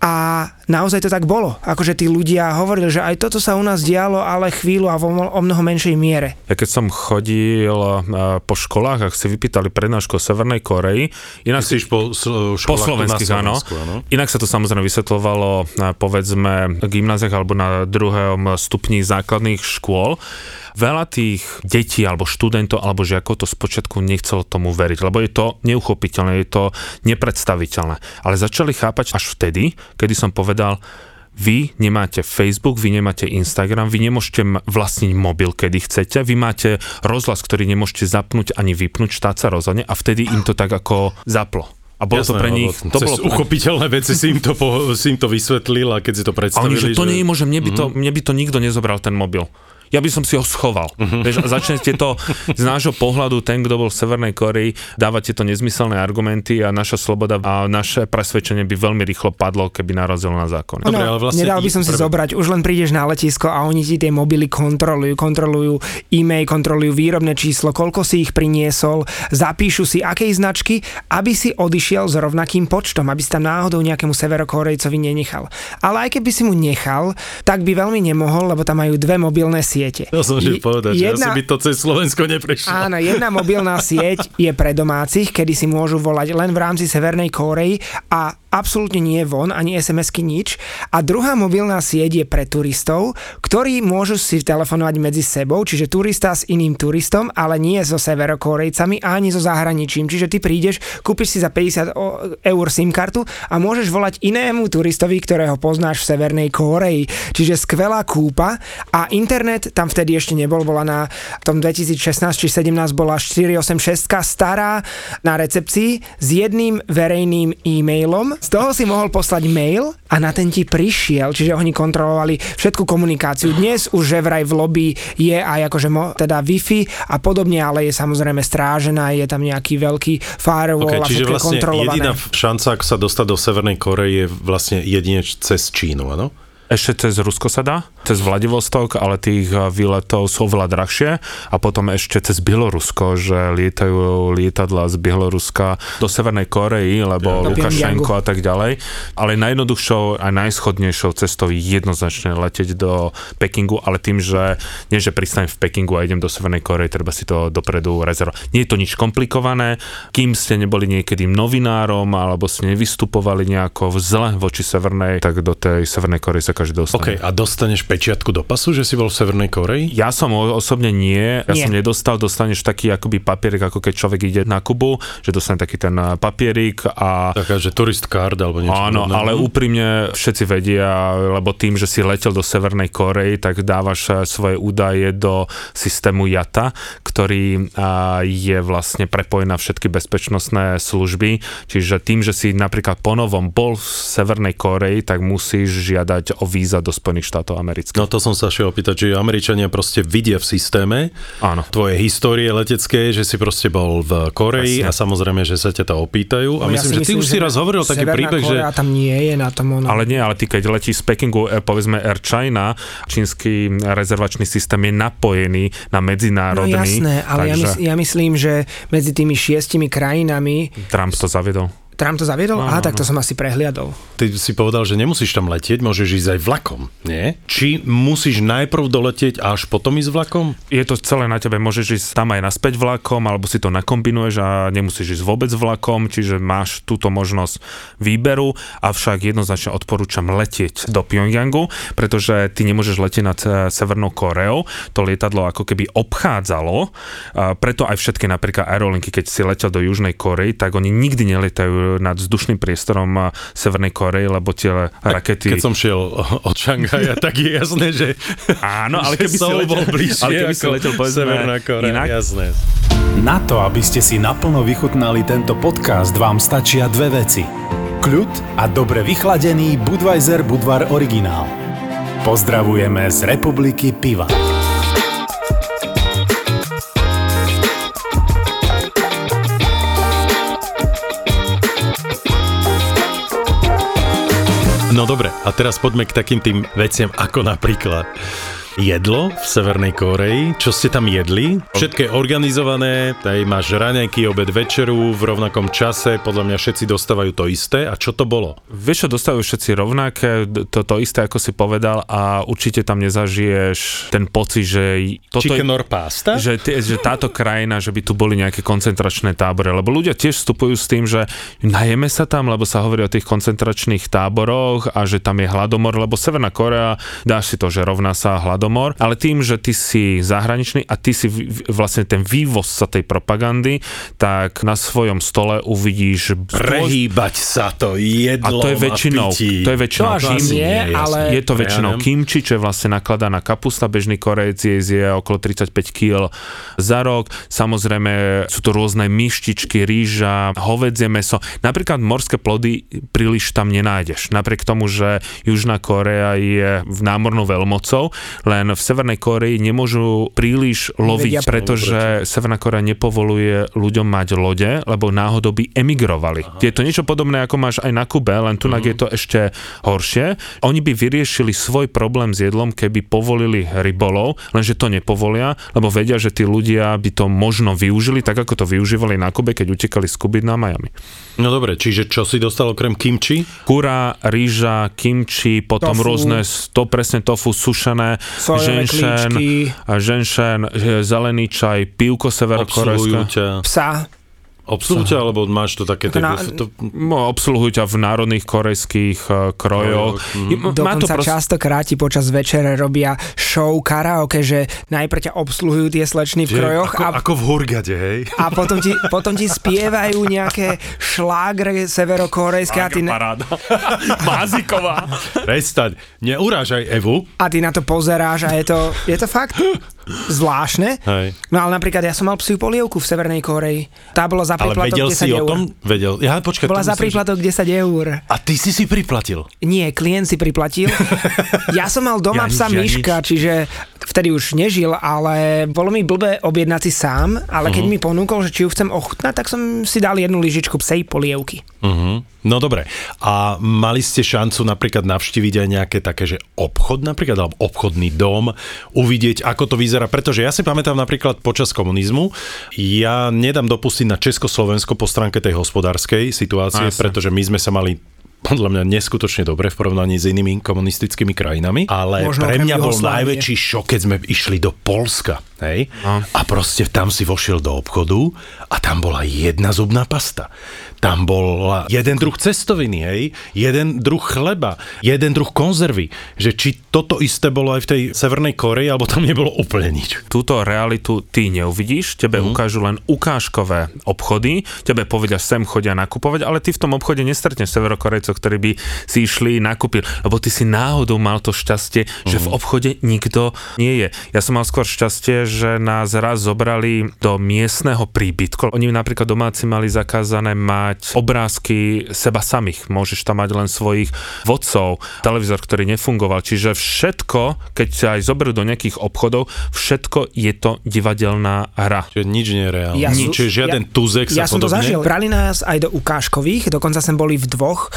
a naozaj to tak bolo. Akože tí ľudia hovorili, že aj toto sa u nás dialo, ale chvíľu a vo o mnoho menšej miere. Ja keď som chodil eh, po školách, ak si vypýtali prednášku o Severnej Koreji, inak Myslíš po, s- po slovenských, áno. Inak sa to samozrejme vysvetľovalo na, povedzme v gymnáziách alebo na druhom stupni základných škôl. Veľa tých detí alebo študentov alebo žiakov to spočiatku nechcelo tomu veriť, lebo je to neuchopiteľné, je to nepredstaviteľné. Ale začali chápať až vtedy, kedy som povedal, vy nemáte Facebook, vy nemáte Instagram, vy nemôžete vlastniť mobil, kedy chcete, vy máte rozhlas, ktorý nemôžete zapnúť ani vypnúť, štát sa rozhodne a vtedy im to tak ako zaplo. A bolo to Jasné, pre nich, to bolo pre- uchopiteľné veci si im to, po, si im to vysvetlil a keď si to a predstavili, oni, že to je možné, mne by, to, Mhm. mne by to nikto nezobral ten mobil. Ja by som si ho schoval. Vieš, a začnete to z nášho pohľadu, ten, kto bol v Severnej Koreji, dávať tieto nezmyselné argumenty a naša sloboda a naše presvedčenie by veľmi rýchlo padlo, keby narazilo na zákon. Dobre, ale vlastne nedal by som si prvé- zobrať, už len prídeš na letisko a oni ti tie mobily kontrolujú, kontrolujú e-mail, kontrolujú výrobné číslo, koľko si ich priniesol, zapíšu si akej značky, aby si odišiel s rovnakým počtom, aby si tam náhodou nejakému severokorejcovi nenechal. Ale aj keby si mu nechal, tak by veľmi nemohol, lebo tam majú dve mobilné siete. Ja som že povedať, že asi by to cez Slovensko neprešlo. Áno, jedna mobilná sieť je pre domácich, kedy si môžu volať len v rámci Severnej Kórei a absolútne nie von, ani SMS-ky nič. A druhá mobilná sieť je pre turistov, ktorí môžu si telefonovať medzi sebou, čiže turista s iným turistom, ale nie so severokórejcami ani so zahraničím. Čiže ty prídeš, kúpiš si za 50 o- eur SIM kartu a môžeš volať inému turistovi, ktorého poznáš v Severnej Kóreji. Čiže skvelá kúpa a internet tam vtedy ešte nebol, bola na tom 2016 či 17 bola 486 stará na recepcii s jedným verejným e-mailom. Z toho si mohol poslať mail a na ten ti prišiel, čiže oni kontrolovali všetku komunikáciu. Dnes už že vraj v lobby je aj akože mo, teda Wi-Fi a podobne, ale je samozrejme strážená, je tam nejaký veľký firewall Okay, a čiže vlastne kontrolované. jediná šanca, ako sa dostať do Severnej Korei je vlastne jedine cez Čínu, áno? Ešte cez Rusko sa dá? Cez Vladivostok, ale tých eh, výletov sú oveľa drahšie a potom ešte cez Bielorusko, že lietajú lietadla z Bieloruska do Severnej Korei, lebo Do Lukašenko a tak ďalej. Ale najjednoduchšou a najschodnejšou cestou je jednoznačne letieť do Pekingu, ale tým, že nie, že pristanem v Pekingu a idem do Severnej Korei, treba si to dopredu rezervovať. Nie je to nič komplikované, kým ste neboli niekedy novinárom alebo ste nevystupovali nejako v zle voči Severnej, tak do tej Severnej Korei sa každý dostane. OK, a dostaneš pečiatku do pasu, že si bol v Severnej Koreji? Ja som osobne nie, ja Nie. som nedostal, dostaneš taký akoby papierik, ako keď človek ide na Kubu, že dostane taký ten eh, papierik a Taká, že turist card alebo niečo. Áno, podobné. ale úprimne všetci vedia, lebo tým, že si letel do Severnej Korei, tak dávaš eh, svoje údaje do systému JATA, ktorý a, je vlastne prepojený na všetky bezpečnostné služby. Čiže tým, že si napríklad ponovom bol v Severnej Koreji, tak musíš žiadať o víza do Spojených štátov amerických. No to som sa šiel opýtať, že Američania proste vidia v systéme Áno. tvoje histórie letecké, že si proste bol v Koreji Presne. a samozrejme, že sa ťa to opýtajú. A No ja myslím, že ty už si raz hovoril taký príbeh, že... Korea tam nie je na tom ono. Ale nie, ale ty keď letíš z Pekingu, eh, povedzme Air China, čínsky rezervačný systém je napojený na No medzinárodný. jasné, ale ja, takže mys- ja myslím, že medzi tými šiestimi krajinami Trump to zaviedol. Trump to zaviedol? Aha, tak to som asi prehliadol. Ty si povedal, že nemusíš tam letieť, môžeš ísť aj vlakom, nie? Či musíš najprv doletieť a až potom ísť vlakom? Je to celé na tebe, môžeš ísť tam aj naspäť vlakom, alebo si to nakombinuješ a nemusíš ísť vôbec vlakom, čiže máš túto možnosť výberu, avšak jednoznačne odporúčam letieť do Pyongyangu, pretože ty nemôžeš letieť nad eh, Severnou Koreou, to lietadlo ako keby obchádzalo, preto aj všetky napríklad aerolinky, keď si letel do Južnej Korei, tak oni nikdy nelietajú nad vzdušným priestorom Severnej Korei, lebo tie rakety... Keď som šiel od Šanghaja, tak je jasné, že, Áno, ale že keby si letel, bol bližšie ale keby si letel povedzme, Severná Korea, inak, jasné. Na to, aby ste si naplno vychutnali tento podcast, vám stačia dve veci. Kľud a dobre vychladený Budweiser Budvar originál. Pozdravujeme z Republiky Piva. No dobre, a teraz poďme k takým tým veciam ako napríklad jedlo v Severnej Koreji. Čo ste tam jedli? Všetko je organizované, tady máš raňajky, obed, večeru v rovnakom čase, podľa mňa všetci dostávajú to isté. A čo to bolo? Vieš čo, dostávajú všetci rovnaké, to, to isté, ako si povedal a určite tam nezažiješ ten pocit, že toto Chicken je, or pasta? že, že táto krajina, že by tu boli nejaké koncentračné tábory, lebo ľudia tiež vstupujú s tým, že najeme sa tam, lebo sa hovorí o tých koncentračných táboroch a že tam je hladomor, lebo Severná Korea, dáš si to, že rovná sa hladomor, ale tým, že ty si zahraničný a ty si vlastne ten vývozca tej propagandy, tak na svojom stole uvidíš Prehýbať sa to a jedlom to je väčšinou, to je väčšinou To kim, nie, ale- je to Ja väčšinou neviem. kimči, čo je vlastne nakladaná kapusta, bežný korejec je, je okolo 35 kg za rok, samozrejme sú to rôzne myštičky, rýža, hovedzie meso, napríklad morské plody príliš tam nenájdeš, napriek tomu, že Južná Korea je v námornou veľmocou, len v Severnej Koreji nemôžu príliš loviť, Nevedia- pretože Severná Korea nepovoluje ľuďom mať lode, lebo náhodou by emigrovali. Aha. Je to niečo podobné, ako máš aj na Kube, len tu uh-huh. je to ešte horšie. Oni by vyriešili svoj problém s jedlom, keby povolili rybolov, lenže to nepovolia, lebo vedia, že tí ľudia by to možno využili, tak ako to využívali na Kube, keď utekali z Kuby na Miami. No dobre, čiže čo si dostal okrem kimči? Kura, rýža, kimči, potom Tofu. rôzne, to presne tofu, sušené, Sojové ženšen, klíčky. ženšen, zelený čaj, pivko Obsluhujú severokorejské. ťa, Psa. Obsluhujú ťa, alebo máš to také... Na- to, No, obsluhujú ťa v národných korejských uh, krojoch. To Dokonca proste... častokrát ti počas večere robia show karaoke, že najprv ťa obsluhujú tie slečny v krojoch ako, a, ako v Hurgade, hej? a potom, ti, potom ti spievajú nejaké šlágre severokorejské a ty, na, paráda. (laughs) Máziková. Prestaň, neurážaj Evu. a ty na to pozeráš a je to, je to fakt (laughs) zvláštne. Hej. No ale napríklad ja som mal psiu polievku v Severnej Koreji. Tá bola za Ale príplatok vedel 10 si eur. o tom? Vedel. Ja, počkaj, Bola za príplatok 10 eur. Že... A ty si si priplatil. Nie, klient si priplatil. (laughs) Ja som mal doma Ja nič, psa ja Myška, čiže vtedy už nežil, ale bolo mi blbé objednať si sám, ale keď mi ponúkol, že či ju chcem ochutnať, tak som si dal jednu lyžičku psej polievky. Uh-huh. No dobre. A mali ste šancu napríklad navštíviť aj nejaké také, že obchod napríklad, alebo obchodný dom, uvidieť, ako to vyzerá. Pretože ja si pamätám napríklad počas komunizmu, ja nedám dopustiť na Československo po stránke tej hospodárskej situácie, Jasne. pretože my sme sa mali podľa mňa neskutočne dobre v porovnaní s inými komunistickými krajinami, ale Možno pre mňa bol Jugoslávie. najväčší šok, keď sme išli do Polska, hej? No. A proste tam si vošiel do obchodu a tam bola jedna zubná pasta. Tam bol jeden druh cestoviny, hej? Jeden druh chleba, jeden druh konzervy. Že či toto isté bolo aj v tej Severnej Koreji, alebo tam nebolo úplne nič. túto realitu ty neuvidíš, tebe mm. ukážu len ukážkové obchody, tebe povedia sem chodia nakupovať, ale ty v tom obchode nestretneš severokorejcov, ktorí by si išli nakúpiť, lebo ty si náhodou mal to šťastie, že v obchode nikto nie je. Ja som mal skôr šťastie, že nás raz zobrali do miestneho príbytku. Oni napríklad domáci mali zakázané mať obrázky seba samých. Môžeš tam mať len svojich vodcov, televízor, ktorý nefungoval. Čiže všetko, keď sa aj zoberú do nejakých obchodov, všetko je to divadelná hra. Čiže nič nie je reálne. Ja nič, čiže žiaden ja- tuzek sa Ja som to podobne. zažil. Brali nás aj do ukážkových, dokonca sme boli v dvoch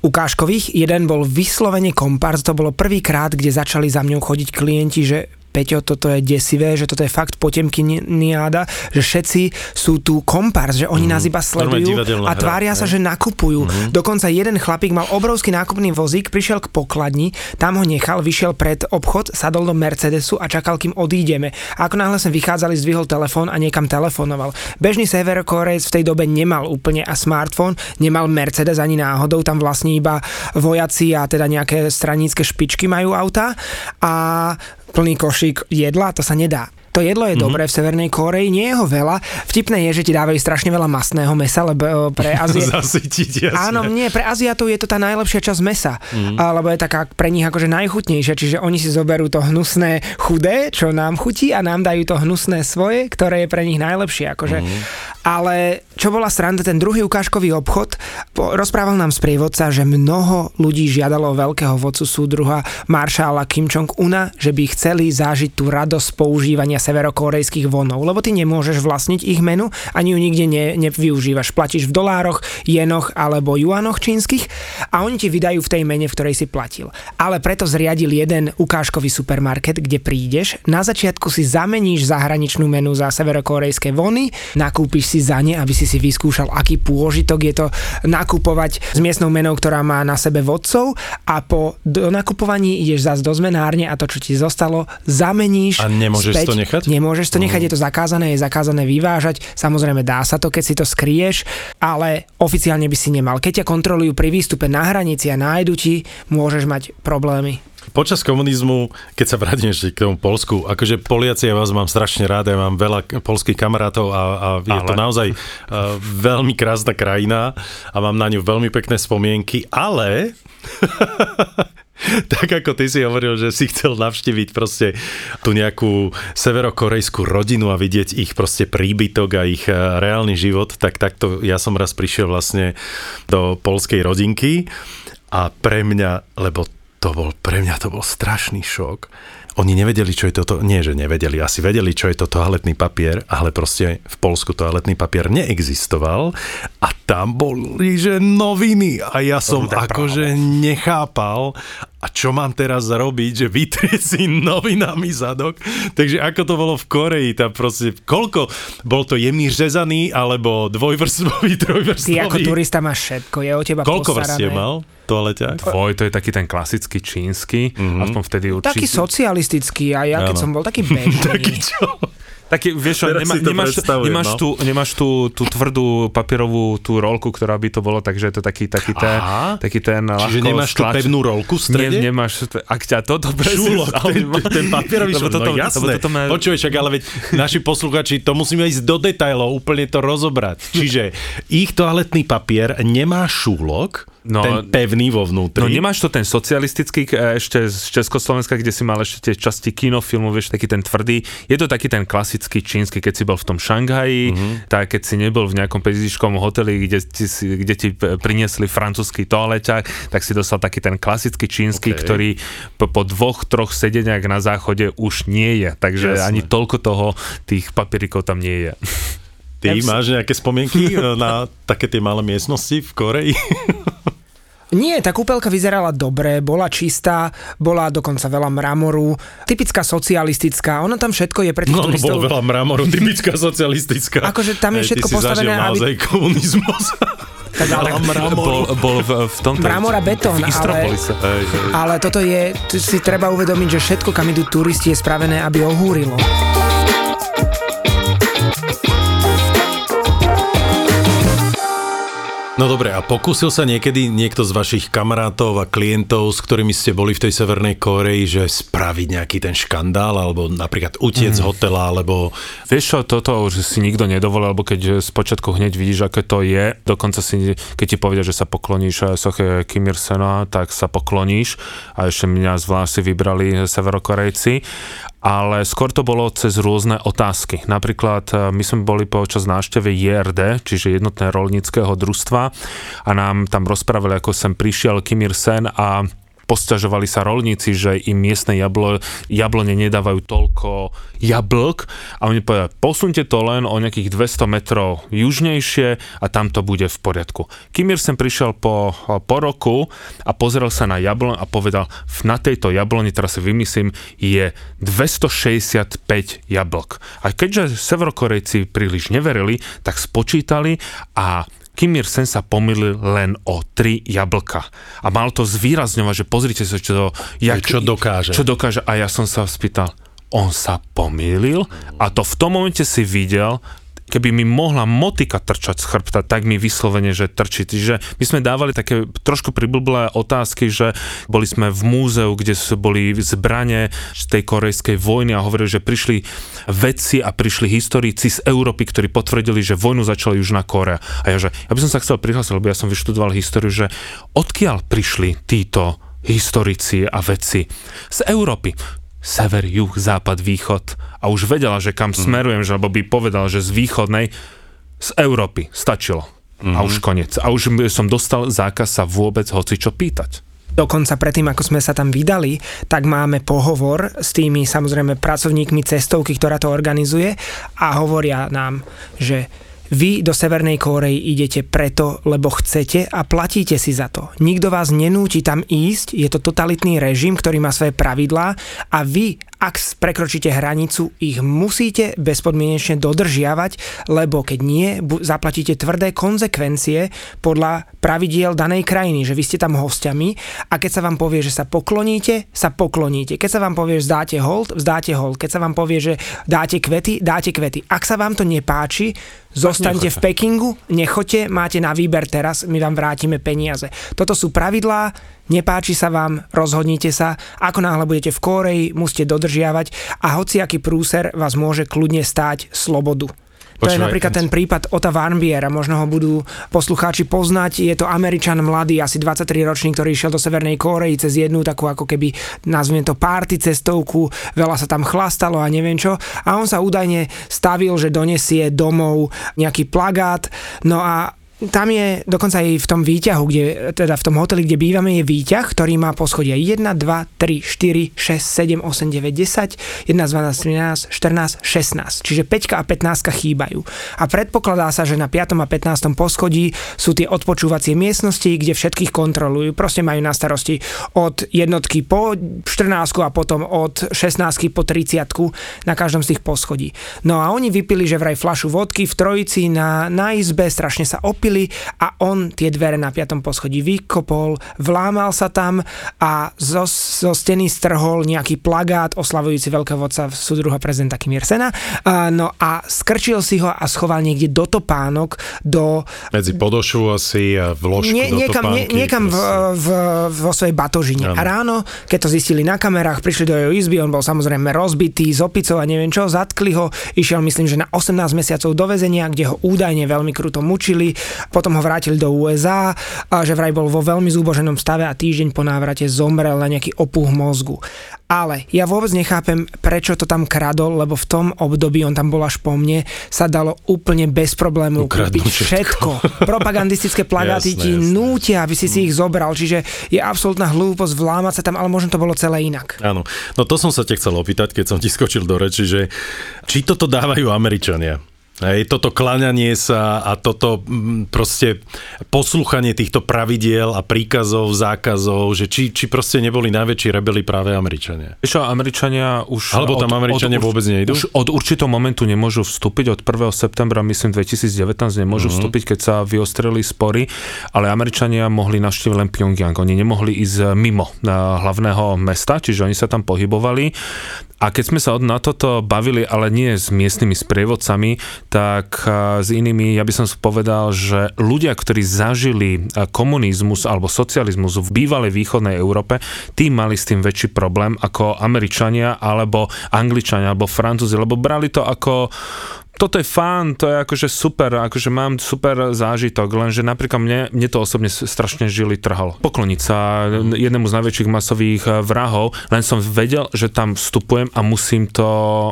ukážkových. Jeden bol vyslovene kompars, to bolo prvýkrát, kde začali za mňou chodiť klienti, že Peťo, toto je desivé, že toto je fakt potemkiniáda, že všetci sú tu kompars, že oni nás iba sledujú a hra, tvária sa, že nakupujú. Dokonca jeden chlapík mal obrovský nákupný vozík, prišiel k pokladni, tam ho nechal, vyšiel pred obchod, sadol do Mercedesu a čakal, kým odídeme. A ako náhle sme vychádzali, zdvihol telefón a niekam telefonoval. Bežný severokorejec v tej dobe nemal úplne a smartfón, nemal Mercedes ani náhodou, tam vlastne iba vojaci a teda nejaké stranícke špičky majú auta a plný košík jedla, to sa nedá. To jedlo je mm-hmm. dobré v Severnej Koreji, nie je ho veľa. Vtipné je, že ti dávajú strašne veľa masného mesa, lebo e, pre (laughs) Azie... Zasytiť, jasne. Áno, nie, pre Aziatov je to tá najlepšia časť mesa, mm. lebo je taká pre nich akože najchutnejšia, čiže oni si zoberú to hnusné chudé, čo nám chutí a nám dajú to hnusné svoje, ktoré je pre nich najlepšie. Akože. Mm. Ale čo bola sranda, ten druhý ukážkový obchod, po, rozprával nám sprievodca, že mnoho ľudí žiadalo veľkého vodcu súdruha maršála Kim Jong-una, že by chceli zažiť tú radosť používania severokorejských vonov, lebo ty nemôžeš vlastniť ich menu, ani ju nikde ne, nevyužívaš. Platíš v dolároch, jenoch alebo juanoch čínskych a oni ti vydajú v tej mene, v ktorej si platil. Ale preto zriadil jeden ukážkový supermarket, kde prídeš, na začiatku si zameníš zahraničnú menu za severokorejské vony, nakúpiš si za ne, aby si si vyskúšal, aký pôžitok je to nakupovať s miestnou menou, ktorá má na sebe vodcov a po do nakupovaní ideš zase do zmenárne a to, čo ti zostalo, zameníš A nemôžeš späť. to nechať? Nemôžeš to nechať, je to zakázané, je zakázané vyvážať. Samozrejme dá sa to, keď si to skrieš, ale oficiálne by si nemal. Keď ťa kontrolujú pri výstupe na hranici a nájdu ti, môžeš mať problémy. Počas komunizmu, keď sa vrátim ešte k tomu Polsku, akože Poliaci, ja vás mám strašne rád, ja mám veľa polských kamarátov a, a je Ale? to naozaj uh, veľmi krásna krajina a mám na ňu veľmi pekné spomienky, ale (laughs) tak ako ty si hovoril, že si chcel navštíviť proste tú nejakú severokorejskú rodinu a vidieť ich proste príbytok a ich eh, reálny život, tak takto ja som raz prišiel vlastne do polskej rodinky a pre mňa, lebo to bol, pre mňa to bol strašný šok. Oni nevedeli, čo je toto, nie že nevedeli, asi vedeli, čo je to toaletný papier, ale proste v Polsku toaletný papier neexistoval a tam boli, že noviny a ja som akože nechápal a čo mám teraz robiť, že vytrieť si novinami zadok. Takže ako to bolo v Koreji, tam proste, koľko, bol to jemný řezaný, alebo dvojvrstvový, (laughs) trojvrstvový? Ty ako turista máš všetko, je o teba Koľko postarané. vrstiev mal toaleťák? Tvoj, to je taký ten klasický čínsky, mm-hmm. aspoň vtedy určite. Taký socialistický a ja keď Áno. som bol taký bežný. (laughs) Taký čo? Taký, vieš, čo, to nemáš, nemáš, no. tú, nemáš tú, tú tvrdú papierovú tú rolku, ktorá by to bolo, takže je to taký, taký ten, Aha. taký ten Čiže nemáš tú pevnú rolku v strede? Nie, nemáš, ak ťa to dobre Šulok, ten, ten, papierový (laughs) šulok, toto- no jasné. toto má- Počúvaj, čak, ale veď naši posluchači, to musíme ísť do detajlov, úplne to rozobrať. Čiže ich toaletný papier nemá šúlok, No, ten pevný vo vnútri. No nemáš to ten socialistický e, ešte z Československa, kde si mal ešte tie časti kinofilmu, vieš, taký ten tvrdý. Je to taký ten klasický čínsky, keď si bol v tom Šanghaji, mm-hmm. tak keď si nebol v nejakom pezičkom hoteli, kde ti, kde ti priniesli francúzsky toaleťák, tak si dostal taký ten klasický čínsky, okay. ktorý po, po dvoch, troch sedeniach na záchode už nie je. Takže Jasne. ani toľko toho tých papierikov tam nie je. Ty máš nejaké spomienky e, na také tie malé miestnosti v Koreji? (laughs) Nie, tá kúpelka vyzerala dobre, bola čistá, bola dokonca veľa mramoru, typická socialistická, ono tam všetko je pre tých no, turistov. bolo veľa mramoru, typická socialistická. Akože tam je všetko Ty si postavené, aby... komunizmus. Tak, ale, bol, bol v, v tomto... Mramor a betón, ale, ale toto je, si treba uvedomiť, že všetko, kam idú turisti, je spravené, aby ohúrilo. No dobre, a pokúsil sa niekedy niekto z vašich kamarátov a klientov, s ktorými ste boli v tej Severnej Koreji, že spraviť nejaký ten škandál, alebo napríklad utiec mm. z hotela, alebo... Vieš čo, toto už si nikto nedovolil, alebo keď spočiatku hneď vidíš, aké to je, dokonca si, keď ti povedia, že sa pokloníš soche Kim Il-sena, tak sa pokloníš a ešte mňa zvlášť si vybrali Severokorejci ale skôr to bolo cez rôzne otázky. Napríklad e, my sme boli počas návštevy JRD, čiže jednotné rolníckého družstva a nám tam rozprávali, ako sem prišiel Kim Ir-sen a posťažovali sa rolníci, že im miestne jablo, jablone nedávajú toľko jablk a oni povedali, posunte to len o nejakých 200 metrov južnejšie a tam to bude v poriadku. Kimir sem prišiel po, po roku a pozrel sa na jablon a povedal, na tejto jabloni, teraz si vymyslím, je 265 jablk. A keďže Severokorejci príliš neverili, tak spočítali a Kim Ir-sen sa pomýlil len o tri jablka. A mal to zvýrazňovať, že pozrite sa, čo, jak, čo dokáže. Čo dokáže. A ja som sa spýtal, on sa pomýlil a to v tom momente si videl, keby mi mohla motika trčať z chrbta, tak mi vyslovene, že trčí. Čiže my sme dávali také trošku priblblé otázky, že boli sme v múzeu, kde boli zbranie z tej korejskej vojny a hovorili, že prišli vedci a prišli historici z Európy, ktorí potvrdili, že vojnu začala Južná Korea. A ja, že ja by som sa chcel prihlásiť, lebo ja som vyštudoval históriu, že odkiaľ prišli títo historici a vedci z Európy sever, juh, západ, východ a už vedela, že kam mm. smerujem, že, lebo by povedal, že z východnej, z Európy stačilo. Mm-hmm. A už mhm. koniec. A už som dostal zákaz sa vôbec hoci čo pýtať. Dokonca predtým, ako sme sa tam vydali, tak máme pohovor s tými samozrejme pracovníkmi cestovky, ktorá to organizuje a hovoria nám, že vy do Severnej Kórei idete preto, lebo chcete a platíte si za to. Nikto vás nenúti tam ísť, je to totalitný režim, ktorý má svoje pravidlá a vy ak prekročíte hranicu, ich musíte bezpodmienečne dodržiavať, lebo keď nie, zaplatíte tvrdé konsekvencie podľa pravidiel danej krajiny, že vy ste tam hostiami a keď sa vám povie, že sa pokloníte, sa pokloníte. Keď sa vám povie, že vzdáte hold, vzdáte hold. Keď sa vám povie, že dáte kvety, dáte kvety. Ak sa vám to nepáči, zostaňte v Pekingu, nechote, máte na výber teraz, my vám vrátime peniaze. Toto sú pravidlá, nepáči sa vám, rozhodnite sa, ako náhle budete v Kóreji, musíte dodržiavať a hociaký prúser vás môže kľudne stáť slobodu. To je napríklad ten prípad Ota Warmbiera, možno ho budú poslucháči poznať. Je to Američan mladý, asi 23 ročný, ktorý išiel do Severnej Kórei cez jednu takú ako keby, nazvime to party cestovku, veľa sa tam chlastalo a neviem čo. A on sa údajne stavil, že donesie domov nejaký plagát, no a tam je dokonca aj v tom výťahu, kde, teda v tom hoteli, kde bývame, je výťah, ktorý má poschodia 1, 2, 3, 4, 6, 7, 8, 9, 10, 11, 12, 13, 14, 16. Čiže 5 a 15 chýbajú. A predpokladá sa, že na 5. a 15. poschodí sú tie odpočúvacie miestnosti, kde všetkých kontrolujú. Proste majú na starosti od jednotky po 14 a potom od 16 po 30 na každom z tých poschodí. No a oni vypili, že vraj flašu vodky v trojici na, na izbe, strašne sa opili otvorili a on tie dvere na piatom poschodí vykopol, vlámal sa tam a zo, zo steny strhol nejaký plagát oslavujúci veľkého vodca súdruha prezidenta Kim Ir-sena. No a skrčil si ho a schoval niekde do topánok, do... Medzi podošu asi a vložku nie, do niekam, topánky. Nie, niekam v, v, vo svojej batožine. Ano. A ráno, keď to zistili na kamerách, prišli do jeho izby, on bol samozrejme rozbitý, z opicou a neviem čo, zatkli ho, išiel myslím, že na 18 mesiacov do väzenia, kde ho údajne veľmi kruto mučili potom ho vrátili do USA, a že vraj bol vo veľmi zúboženom stave a týždeň po návrate zomrel na nejaký opuch mozgu. Ale ja vôbec nechápem, prečo to tam kradol, lebo v tom období, on tam bol až po mne, sa dalo úplne bez problémov kúpiť všetko. všetko. Propagandistické plagáty ti nútia, aby si si ich zobral, čiže je absolútna hlúposť vlámať sa tam, ale možno to bolo celé inak. Áno, no to som sa ťa chcel opýtať, keď som ti skočil do reči, že či toto dávajú Američania? Hej, toto kláňanie sa a toto mm, proste poslúchanie týchto pravidiel a príkazov, zákazov, že či, či proste neboli najväčší rebeli práve Američania. Čo, Američania už... Alebo tam Američania vôbec nejdú? Už od určitého momentu nemôžu vstúpiť, od 1. septembra, myslím 2019, nemôžu Mhm. vstúpiť, keď sa vyostreli spory, ale Američania mohli navštíviť len Pyongyang. Oni nemohli ísť mimo eh, hlavného mesta, čiže oni sa tam pohybovali. A keď sme sa od, na toto bavili, ale nie s miestnymi sprievodcami, tak eh, s inými, ja by som povedal, že ľudia, ktorí zažili eh, komunizmus alebo socializmus v bývalej východnej Európe, tí mali s tým väčší problém ako Američania alebo Angličania alebo Francúzi, lebo brali to ako toto je fán, to je akože super, akože mám super zážitok, lenže napríklad mne, mne to osobne strašne žili trhalo. Pokloniť sa jednému z najväčších masových eh, vrahov, len som vedel, že tam vstupujem a musím to,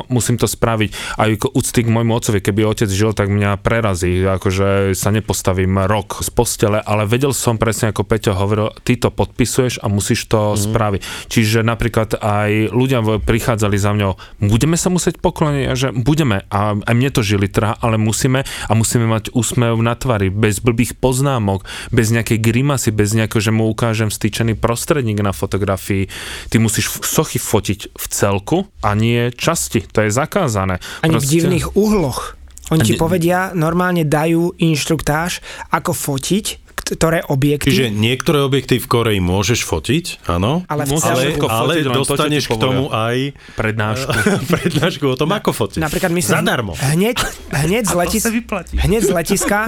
musím to spraviť. Aj ako úcty k môjmu otcovi, keby otec žil, tak mňa prerazí, akože sa nepostavím rok z postele, ale vedel som presne, ako Peťo hovoril, ty to podpisuješ a musíš to mm. spraviť. Čiže napríklad aj ľudia prichádzali za mňou, budeme sa musieť pokloniť, a že budeme. A aj mne to žili trha, ale musíme a musíme mať úsmev na tvári, bez blbých poznámok, bez nejakej grimasy, bez nejakého, že mu ukážem stýčený prostredník na fotografii. Ty musíš sochy fotiť v celku a nie časti. To je zakázané. Ani v divných uhloch. Oni ti povedia, normálne dajú inštruktáž, ako fotiť, ktoré objekty. Čiže niektoré objekty v Koreji môžeš fotiť, áno, Ale v Musíš ale, ale fotiť, len to, dostaneš k tomu aj Prednášku. (laughs) prednášku o tom, ako fotiť. Napríklad my sme Zadarmo. Hneď, hneď, z letis- hneď z letiska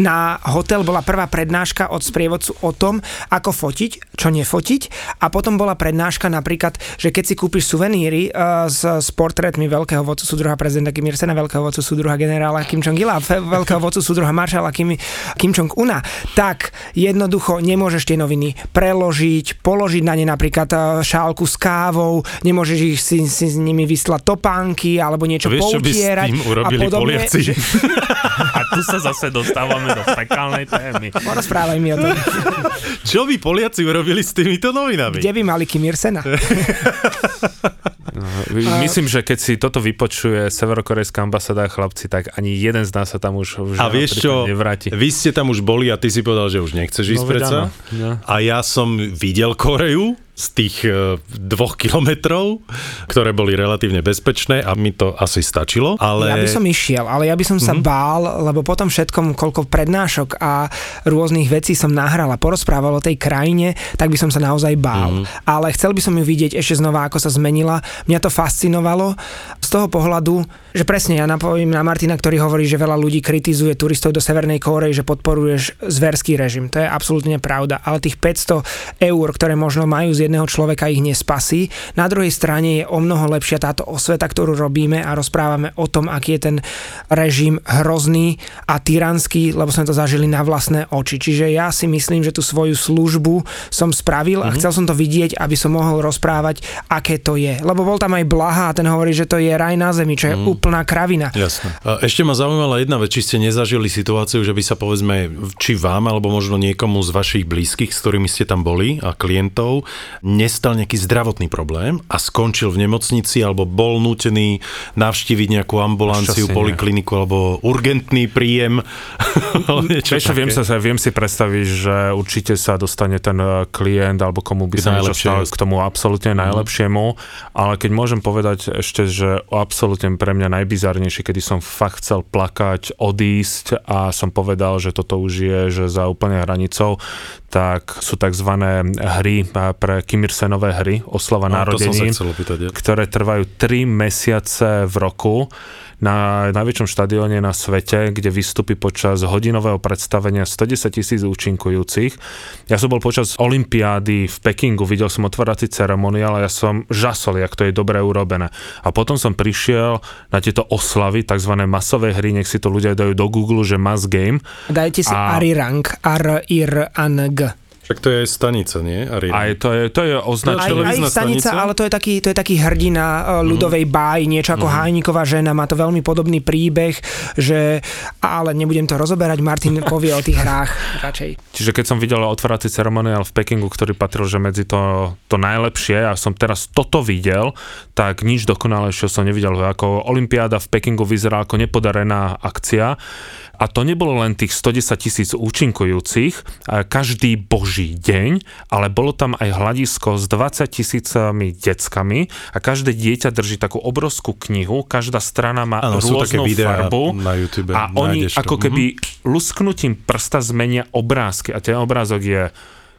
na hotel bola prvá prednáška od sprievodcu o tom, ako fotiť, čo nefotiť a potom bola prednáška napríklad, že keď si kúpiš suveníry uh, s, s portrétmi veľkého vodcu súdruha prezidenta Kim Il-sena, veľkého vodcu súdruha generála Kim Jong-ila, veľkého vodcu súdruha maršala Kim, Kim Jong-una, tak jednoducho nemôžeš tie noviny preložiť, položiť na ne napríklad uh, šálku s kávou, nemôžeš ich si, si s nimi vyslať topánky alebo niečo Vieš, čo by s poutierať tým a urobili podobne. Poliaci? Že, (laughs) A tu sa zase dostávame do fekálnej témy. porozprávaj mi o tom. Čo by Poliaci urobili s týmito novinami? Kde by mali Kim Ir-sena? (laughs) Myslím, že keď si toto vypočuje severokorejská ambasáda chlapci, tak ani jeden z nás sa tam už v A vieš čo, nevráti. vy ste tam už boli a ty si povedal, že už nechceš ísť No, predsa. áno, no. A ja som videl Koreju z tých e, dvoch kilometrov, ktoré boli relatívne bezpečné a mi to asi stačilo. Ale... Ja by som išiel, ale ja by som sa mm-hmm. bál, lebo potom všetkom, koľko prednášok a rôznych vecí som nahral a porozprával o tej krajine, tak by som sa naozaj bál. Mm-hmm. Ale chcel by som ju vidieť ešte znova, ako sa zmenila. Mňa to fascinovalo z toho pohľadu, že presne ja napovím na Martina, ktorý hovorí, že veľa ľudí kritizuje turistov do Severnej Kórey, že podporuješ zverský režim. To je absolútne pravda. Ale tých 500 eur, ktoré možno majú z jedného človeka, ich nespasí. Na druhej strane je o mnoho lepšia táto osveta, ktorú robíme a rozprávame o tom, aký je ten režim hrozný a tyranský, lebo sme to zažili na vlastné oči. Čiže ja si myslím, že tú svoju službu som spravil a chcel som to vidieť, aby som mohol rozprávať, aké to je. Lebo bol tam aj Blaha a ten hovorí, že to je raj na zemi, čo je úplná kravina. Jasné. A Ešte ma zaujímala jedna vec, či ste nezažili situáciu, že by sa povedzme, či vám, alebo možno niekomu z vašich blízkych, s ktorými ste tam boli a klientov, nestal nejaký zdravotný problém a skončil v nemocnici, alebo bol nútený navštíviť nejakú ambulanciu, polikliniku, alebo urgentný príjem. (laughs) Vieš, viem, sa, viem si predstaviť, že určite sa dostane ten eh, klient, alebo komu by sa niečo stalo, k tomu absolútne najlepšiemu, ale keď môžem povedať ešte, že absolútne pre mňa najbizarnejšie, kedy som fakt chcel plakať, odísť a som povedal, že toto už je že za úplne hranicou, tak sú tzv. hry pre Kim Il-senové hry, oslava No, ja. ktoré trvajú 3 mesiace v roku na najväčšom štadióne na svete, kde vystupí počas hodinového predstavenia 110 tisíc účinkujúcich. Ja som bol počas Olympiády v Pekingu, videl som otvárací ceremoniál a ja som žasol, jak to je dobre urobené. A potom som prišiel na tieto oslavy, tzv. masové hry, nech si to ľudia dajú do Google, že mass game. Dajte si A- Arirang, R-I-R-A-N-G. Však to je aj stanica, nie? Arena. A je, to, je, to je Aj, označené. aj televízna stanica, stanica? ale to je taký, to je taký hrdina uh, ľudovej báj, niečo ako Hajníková žena, má to veľmi podobný príbeh, že, ale nebudem to rozoberať, Martin povie o tých hrách radšej. Čiže keď som videl otvárací ceremoniál v Pekingu, ktorý patril, že medzi to, to najlepšie a som teraz toto videl, tak nič dokonalejšie som nevidel. Ako Olympiáda v Pekingu vyzerá ako nepodarená akcia. A to nebolo len tých 110 tisíc účinkujúcich a každý boží deň, ale bolo tam aj hľadisko s 20 tisícami deckami a každé dieťa drží takú obrovskú knihu, každá strana má také rôznu farbu na YouTube, a oni to. ako keby lusknutím prsta zmenia obrázky a ten obrázok je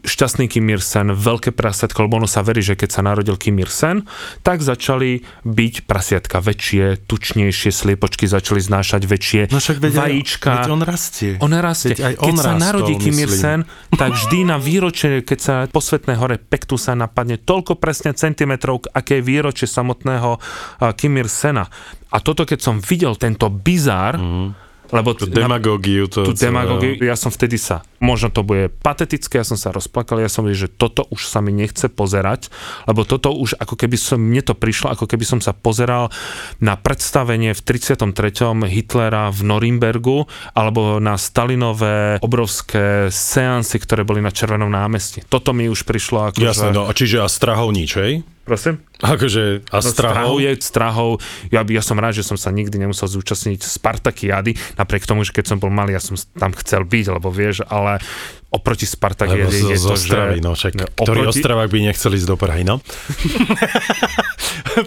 šťastný Kim Ir-sen, veľké prasiatko, lebo ono sa verí, že keď sa narodil Kim Ir-sen, tak začali byť prasiatka väčšie, tučnejšie, sliepočky začali znášať väčšie No však veď, aj- vajíčka. veď on rastie. On rastie. Veď aj keď on sa narodí Kim myslím. Ir-sen, tak vždy na výročie, keď sa po Svetnej hore Pektu sa napadne toľko presne centimetrov, aké je výročie samotného Kim Ir-sena. A toto, keď som videl tento bizár, lebo Tú demagógiu. To tú demagógiu, ja som vtedy sa, možno to bude patetické, ja som sa rozplakal, ja som videl, že toto už sa mi nechce pozerať, lebo toto už ako keby som, mne to prišlo, ako keby som sa pozeral na predstavenie v 33. Hitlera v Norimbergu, alebo na Stalinové obrovské seansy, ktoré boli na Červenom námestí. Toto mi už prišlo ako, Jasné, že... no, čiže a strahov nič, hej? Prosím? Akože, a No, strahov je strahov. Ja, ja som rád, že som sa nikdy nemusel zúčastniť Spartakiady, napriek tomu, že keď som bol malý, ja som tam chcel byť, lebo vieš, ale uh, oproti Spartakiade z, je z to, Ostravy, že... no však, No, ktorý oproti- Ostravák by nechcel ísť do Prahy, no? (laughs)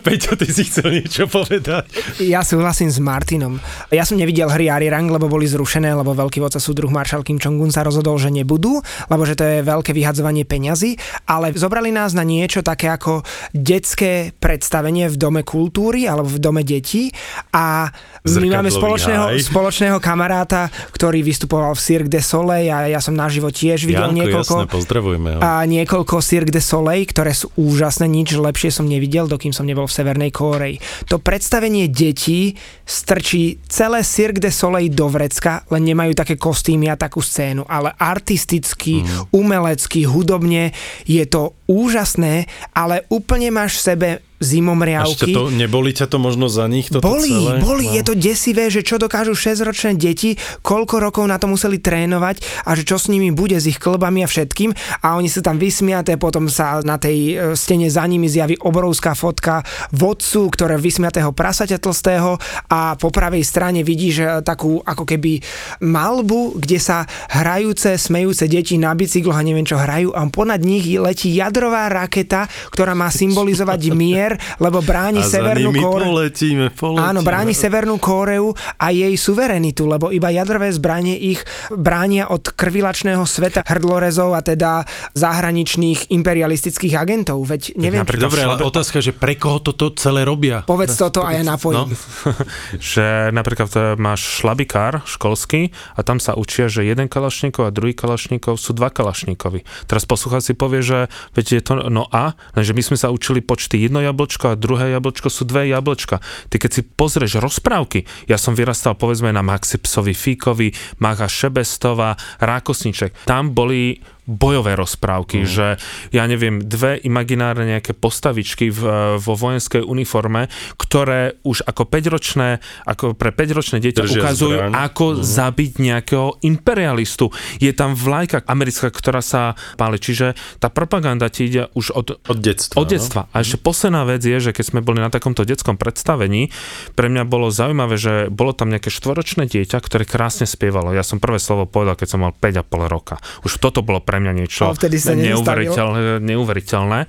Peťo, ty si chcel niečo povedať? Ja súhlasím s Martinom. Ja som nevidel hry Arirang, lebo boli zrušené, lebo veľký vodca súdruh Maršal Kim Jong-un sa rozhodol, že nebudú, lebo že to je veľké vyhadzovanie peňazí, ale zobrali nás na niečo také ako detské predstavenie v Dome kultúry alebo v Dome detí a my máme spoločného, háj. spoločného kamaráta, ktorý vystupoval v Cirque de Soleil a ja som naživo tiež videl Janko, niekoľko jasné, pozdravujeme ho. a niekoľko Cirque de Soleil, ktoré sú úžasné, nič lepšie som nevidel, dokým som nebol v Severnej Kórei. To predstavenie detí strčí celé Cirque de Soleil do vrecka, len nemajú také kostýmy a takú scénu, ale artisticky, Mhm. umelecky, hudobne je to úžasné, ale úplne máš v sebe Zimomriavky. to, neboli ťa to možno za nich toto Boli, celé? boli, No. je to desivé, že čo dokážu 6-ročné deti, koľko rokov na to museli trénovať a že čo s nimi bude, s ich klbami a všetkým a oni sú tam vysmiaté, potom sa na tej e, stene za nimi zjaví obrovská fotka vodcu, ktoré vysmiatého prasaťa tlstého a po pravej strane vidíš takú ako keby malbu, kde sa hrajúce, smejúce deti na bicykloch a neviem čo hrajú a ponad nich letí jadrová raketa, ktorá má symbolizovať mier, lebo bráni A Severnú Kóreu. poletíme, poletíme. Áno, bráni Severnú Kóreu a jej suverenitu, lebo iba jadrové zbranie ich bránia od krvilačného sveta hrdlorezov a teda zahraničných imperialistických agentov. Veď neviem, napríklad- Dobre, ale otázka, že pre koho toto celé robia? povedz toto a ja napojím. No. (laughs) že napríklad e, máš šlabikár školský a tam sa učia, že jeden kalašníkov a druhý kalašníkov sú dva kalašníkovi. Teraz poslucháč si povie, že veď je to no a, lenže my sme sa učili počty jedno jablčko a druhé jablčko sú dve jablčka. Ty keď si pozrieš rozprávky, ja som vyrastal povedzme na Maxi Psovi Fíkovi, Macha Šebestová, Rákosniček, tam boli bojové rozprávky, mm. že ja neviem, dve imaginárne nejaké postavičky v, vo vojenskej uniforme, ktoré už ako 5-ročné, ako pre 5-ročné dieťa Držia ukazujú, zbraň. ako mm. zabiť nejakého imperialistu. Je tam vlajka americká, ktorá sa páli. Čiže tá propaganda ti ide už od, Od detstva. od detstva. A ešte posledná vec je, že keď sme boli na takomto detskom predstavení, pre mňa bolo zaujímavé, že bolo tam nejaké štvoročné dieťa, ktoré krásne spievalo. Ja som prvé slovo povedal, keď som mal 5,5 roka. Už toto bolo pre mňa niečo neuveriteľné, neuveriteľné.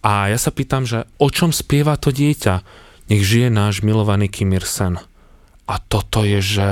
A ja sa pýtam, že o čom spieva to dieťa? Nech žije náš milovaný Kim Ir-sen. A toto je, že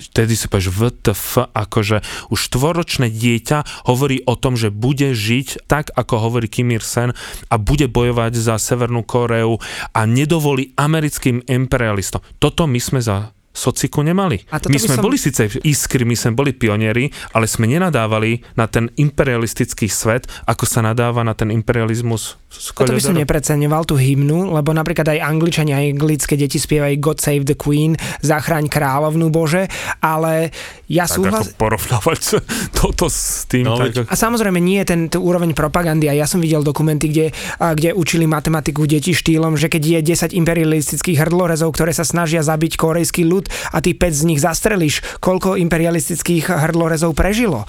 vtedy si povieš VTF, akože už štvoročné dieťa hovorí o tom, že bude žiť tak, ako hovorí Kim Ir-sen a bude bojovať za Severnú Koreu a nedovolí americkým imperialistom. Toto my sme za sociku nemali. A My sme som- boli síce iskry, my sme boli pionieri, ale sme nenadávali na ten imperialistický svet, ako sa nadáva na ten imperializmus z Toto by som nepreceňoval tú hymnu, lebo napríklad aj angličania, aj anglické deti spievajú God Save the Queen, zachráň kráľovnú Bože, ale ja Tak súhlas... ako porovnávať (laughs) toto s tým. No, tak, A samozrejme nie je ten úroveň propagandy a ja som videl dokumenty, kde, a, kde učili matematiku deti štýlom, že keď je 10 imperialistických hrdlorezov, ktoré sa snažia zabiť korejský ľud a ty 5 z nich zastrelíš, koľko imperialistických hrdlorezov prežilo.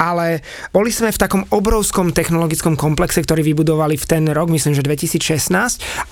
Ale boli sme v takom obrovskom technologickom komplexe, ktorý vybudovali v ten rok, myslím, že 2016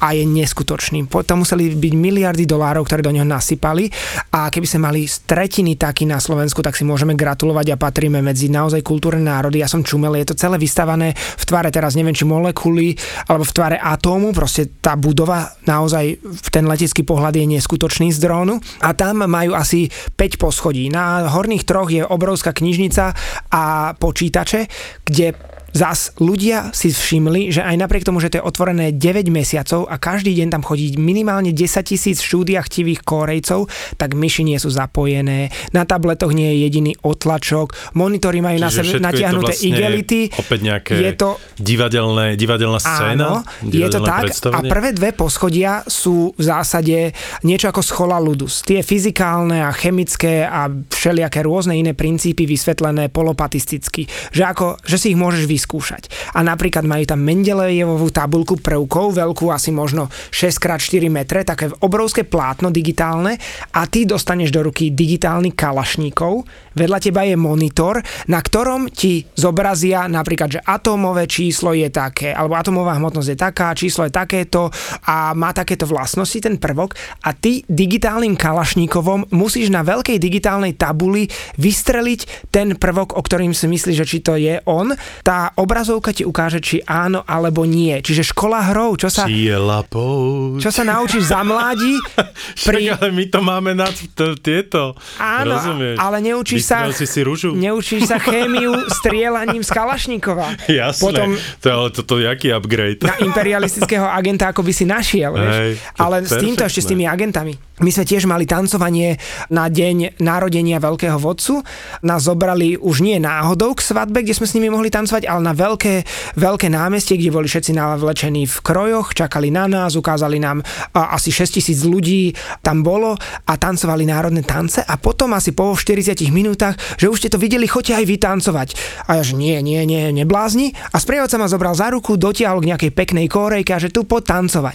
a je neskutočný. Potom museli byť miliardy dolárov, ktoré do neho nasypali a keby sme mali tretiny taký na Slovensku, tak si môžeme gratulovať a patríme medzi naozaj kultúrne národy. Ja som čumel, je to celé vystavané v tvare teraz neviem, či molekuly alebo v tvare atómu, proste tá budova naozaj v ten letecký pohľad je neskutočný z drónu a tam majú asi 5 poschodí. Na horných troch je obrovská knižnica a počítače, kde Zas ľudia si všimli, že aj napriek tomu, že to je otvorené 9 mesiacov a každý deň tam chodí minimálne 10 tisíc štúdiachtivých Korejcov, tak myši nie sú zapojené, na tabletoch nie je jediný otlačok, monitory majú na sebe natiahnuté vlastne igelity. Opäť nejaké Je to divadelné, divadelná scéna? Áno, je to divadelné tak. A prvé dve poschodia sú v zásade niečo ako schola ludus. Tie fyzikálne a chemické a všelijaké rôzne iné princípy vysvetlené polopatisticky. Že, ako, že si ich môžeš vyskúšať. A napríklad majú tam Mendelejevovú tabulku prvkov, veľkú asi možno 6x4 metre, také obrovské plátno digitálne a ty dostaneš do ruky digitálny kalašníkov, vedľa teba je monitor, na ktorom ti zobrazia napríklad, že atómové číslo je také, alebo atómová hmotnosť je taká, číslo je takéto a má takéto vlastnosti ten prvok a ty digitálnym kalašníkovom musíš na veľkej digitálnej tabuli vystreliť ten prvok, o ktorým si myslíš, že či to je on. Tá obrazovka ti ukáže, či áno alebo nie. Čiže škola hrou, čo sa, čo sa naučíš za mládi, (laughs) Pri... ale my to máme na t- tieto. Áno, Rozumieš? ale neučíš sa, si si rúžu? neučíš sa chémiu (laughs) strieľaním z Kalašníkova. Jasné. Potom To, ale toto je aký upgrade? na imperialistického agenta, ako by si našiel, vieš. Hej, Ale s týmto ešte s tými agentami. My sme tiež mali tancovanie na deň narodenia veľkého vodcu. Nás zobrali už nie náhodou k svadbe, kde sme s nimi mohli tancovať, ale na veľké, veľké námestie, kde boli všetci navlečení v krojoch, čakali na nás, ukázali nám a, asi 6 tisíc ľudí tam bolo a tancovali národné tance a potom asi po 40 minútach, že už ste to videli, choďte aj vy tancovať. A ja, že nie, nie, nie, neblázni. A sprievodca ma zobral za ruku, dotiahol k nejakej peknej kórejke a že tu poď tancovať.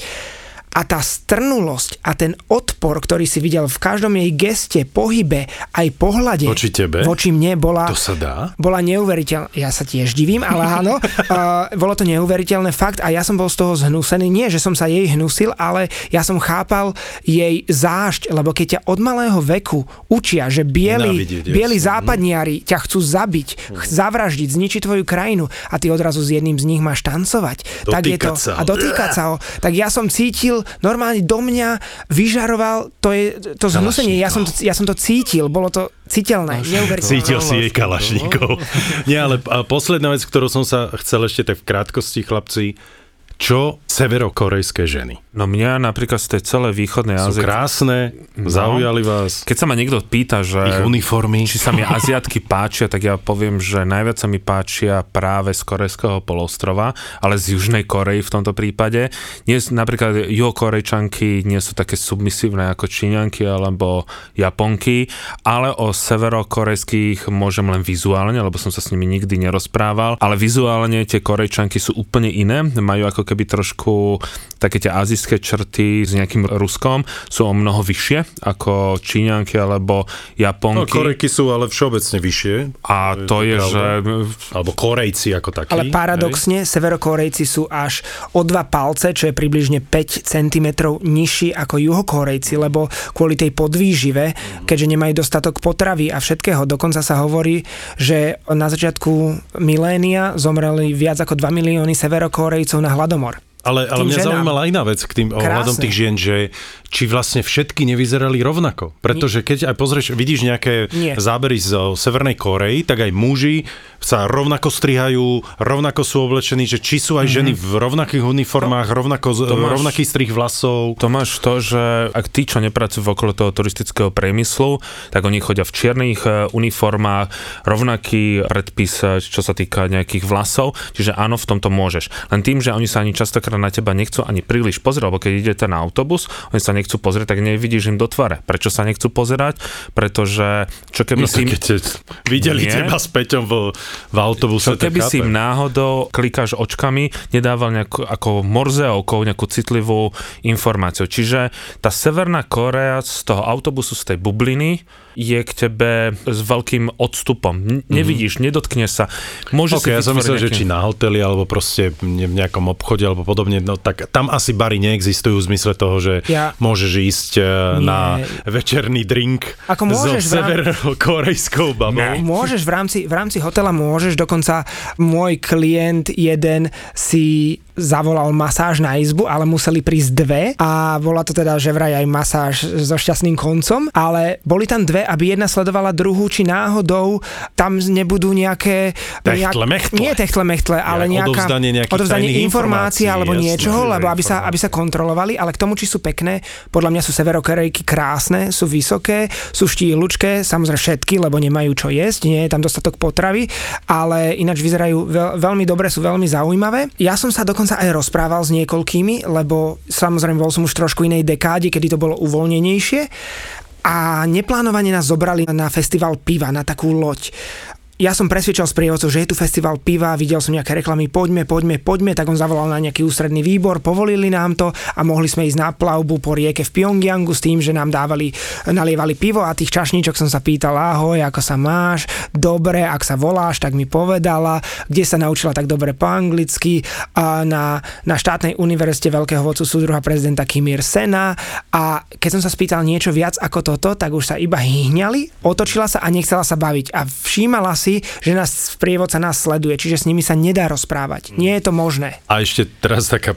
A tá strnulosť a ten odpor, ktorý si videl v každom jej geste, pohybe, aj pohľade Voči tebe? voči mne bola, To sa dá? bola neuveriteľná. Ja sa tiež divím, ale áno, (laughs) uh, bolo to neuveriteľné fakt a ja som bol z toho zhnusený. Nie, že som sa jej hnusil, ale ja som chápal jej zášť, lebo keď ťa od malého veku učia, že bieli, bieli jasne. západniari ťa chcú zabiť, ch- zavraždiť, zničiť tvoju krajinu a ty odrazu s jedným z nich máš tancovať. tak je to, Dotýkať sa ho. a dotýkať sa ho. Tak ja som cítil, normálne do mňa vyžaroval, to je to zhnusenie, ja som to, ja som to cítil, bolo to citeľné, neuveriteľné. Cítil si jej kalašníkov. Nie, ale posledná vec, ktorú som sa chcel ešte tak v krátkosti, chlapci, čo severokorejské ženy? No mňa napríklad z tej celej východnej Sú Ázie, krásne, No. zaujali vás, keď sa ma niekto pýta, že ich uniformy. či sa mi Aziatky (laughs) páčia, tak ja poviem, že najviac sa mi páčia práve z Korejského polostrova, ale z Južnej Korei v tomto prípade. Nie, sú- napríklad juhokorejčanky nie sú také submisívne ako Číňanky alebo Japonky, ale o severokorejských môžem len vizuálne, lebo som sa s nimi nikdy nerozprával, ale vizuálne tie Korejčanky sú úplne iné, majú ako keby trošku také tie azijské črty s nejakým Ruskom, sú o mnoho vyššie ako Číňanky alebo No, Japonky. Korejky sú ale všeobecne vyššie. A to je, pravda. že Alebo Korejci ako takí. Ale paradoxne, severokorejci sú až o dva palce, čo je približne 5 cm nižší ako juhokorejci, lebo kvôli tej podvýžive, keďže nemajú dostatok potravy a všetkého, dokonca sa hovorí, že na začiatku milénia zomreli viac ako 2 milióny severokorejcov na Valdemar Ale, ale mňa ženám. zaujímala iná vec k tým ohľadom Krásne. tých žien, že či vlastne všetky nevyzerali rovnako. Pretože keď aj pozrieš, vidíš nejaké Nie. zábery zo Severnej Korei, tak aj muži sa rovnako strihajú, rovnako sú oblečení, že či sú aj ženy v rovnakých uniformách, rovnako, z- to máš- rovnaký strih vlasov. To máš to, že ak tí, čo nepracujú okolo toho turistického priemyslu, tak oni chodia v čiernych e, uniformách, rovnaký predpis, e, čo sa týka nejakých vlasov, čiže áno, v tomto môžeš. Len tým, že oni sa ani častokrát na teba nechcú ani príliš pozrieť, lebo keď idete na autobus, oni sa nechcú pozrieť, tak nevidíš im do tvare. Prečo sa nechcú pozerať? Pretože čo keby No, si... keď videli Nie. teba s Peťom v, v autobuse, Čo keby si im náhodou klikáš očkami, nedával nejakú, ako morzeovkou nejakú citlivú informáciu. Čiže tá Severná Korea z toho autobusu, z tej bubliny, je k tebe s veľkým odstupom. N- nevidíš, nedotkneš sa. Môže Ok, si ja som myslel, že nejaký- či na hoteli, alebo proste ne- v nejakom obchode, alebo podobne, no tak tam asi bary neexistujú v zmysle toho, že Ja- môžeš ísť e, Nie. na večerný drink Ako môžeš so severkorejskou babou. Môžeš v rámci, v rámci hotela, môžeš, dokonca môj klient jeden si zavolal masáž na izbu, ale museli prísť dve a bola to teda, že vraj aj masáž so šťastným koncom, ale boli tam dve, aby jedna sledovala druhú, či náhodou tam nebudú nejaké... Techtle, mechtle. Nie techtle, mechtle, ale Nejak nejaká... odovzdanie odovzdanie informácií alebo jasné. niečoho, lebo aby sa, aby sa kontrolovali, ale k tomu, či sú pekné, podľa mňa sú severokorejky krásne, sú vysoké, sú štíhlučké, samozrejme všetky, lebo nemajú čo jesť, nie je tam dostatok potravy, ale ináč vyzerajú veľ, veľmi dobre, sú veľmi zaujímavé. Ja som sa dokonca aj rozprával s niekoľkými, lebo samozrejme bol som už trošku inej dekáde, kedy to bolo uvoľnenejšie a neplánovane nás zobrali na festival piva, na takú loď. Ja som presvedčal sprievodcov, že je tu festival piva, videl som nejaké reklamy, poďme, poďme, poďme, tak on zavolal na nejaký ústredný výbor, povolili nám to a mohli sme ísť na plavbu po rieke v Pyongyangu s tým, že nám dávali, nalievali pivo a tých čašníčok som sa pýtal, ahoj, ako sa máš, dobre, ak sa voláš, tak mi povedala, kde sa naučila tak dobre po anglicky, a na, na štátnej univerzite veľkého vodcu súdruha prezidenta Kim Sena. A keď som sa spýtal niečo viac ako toto, tak už sa iba hýňali, otočila sa a nechcela sa baviť. A všímala si, že nás sprievodca nás sleduje, čiže s nimi sa nedá rozprávať. Nie je to možné. A ešte teraz taká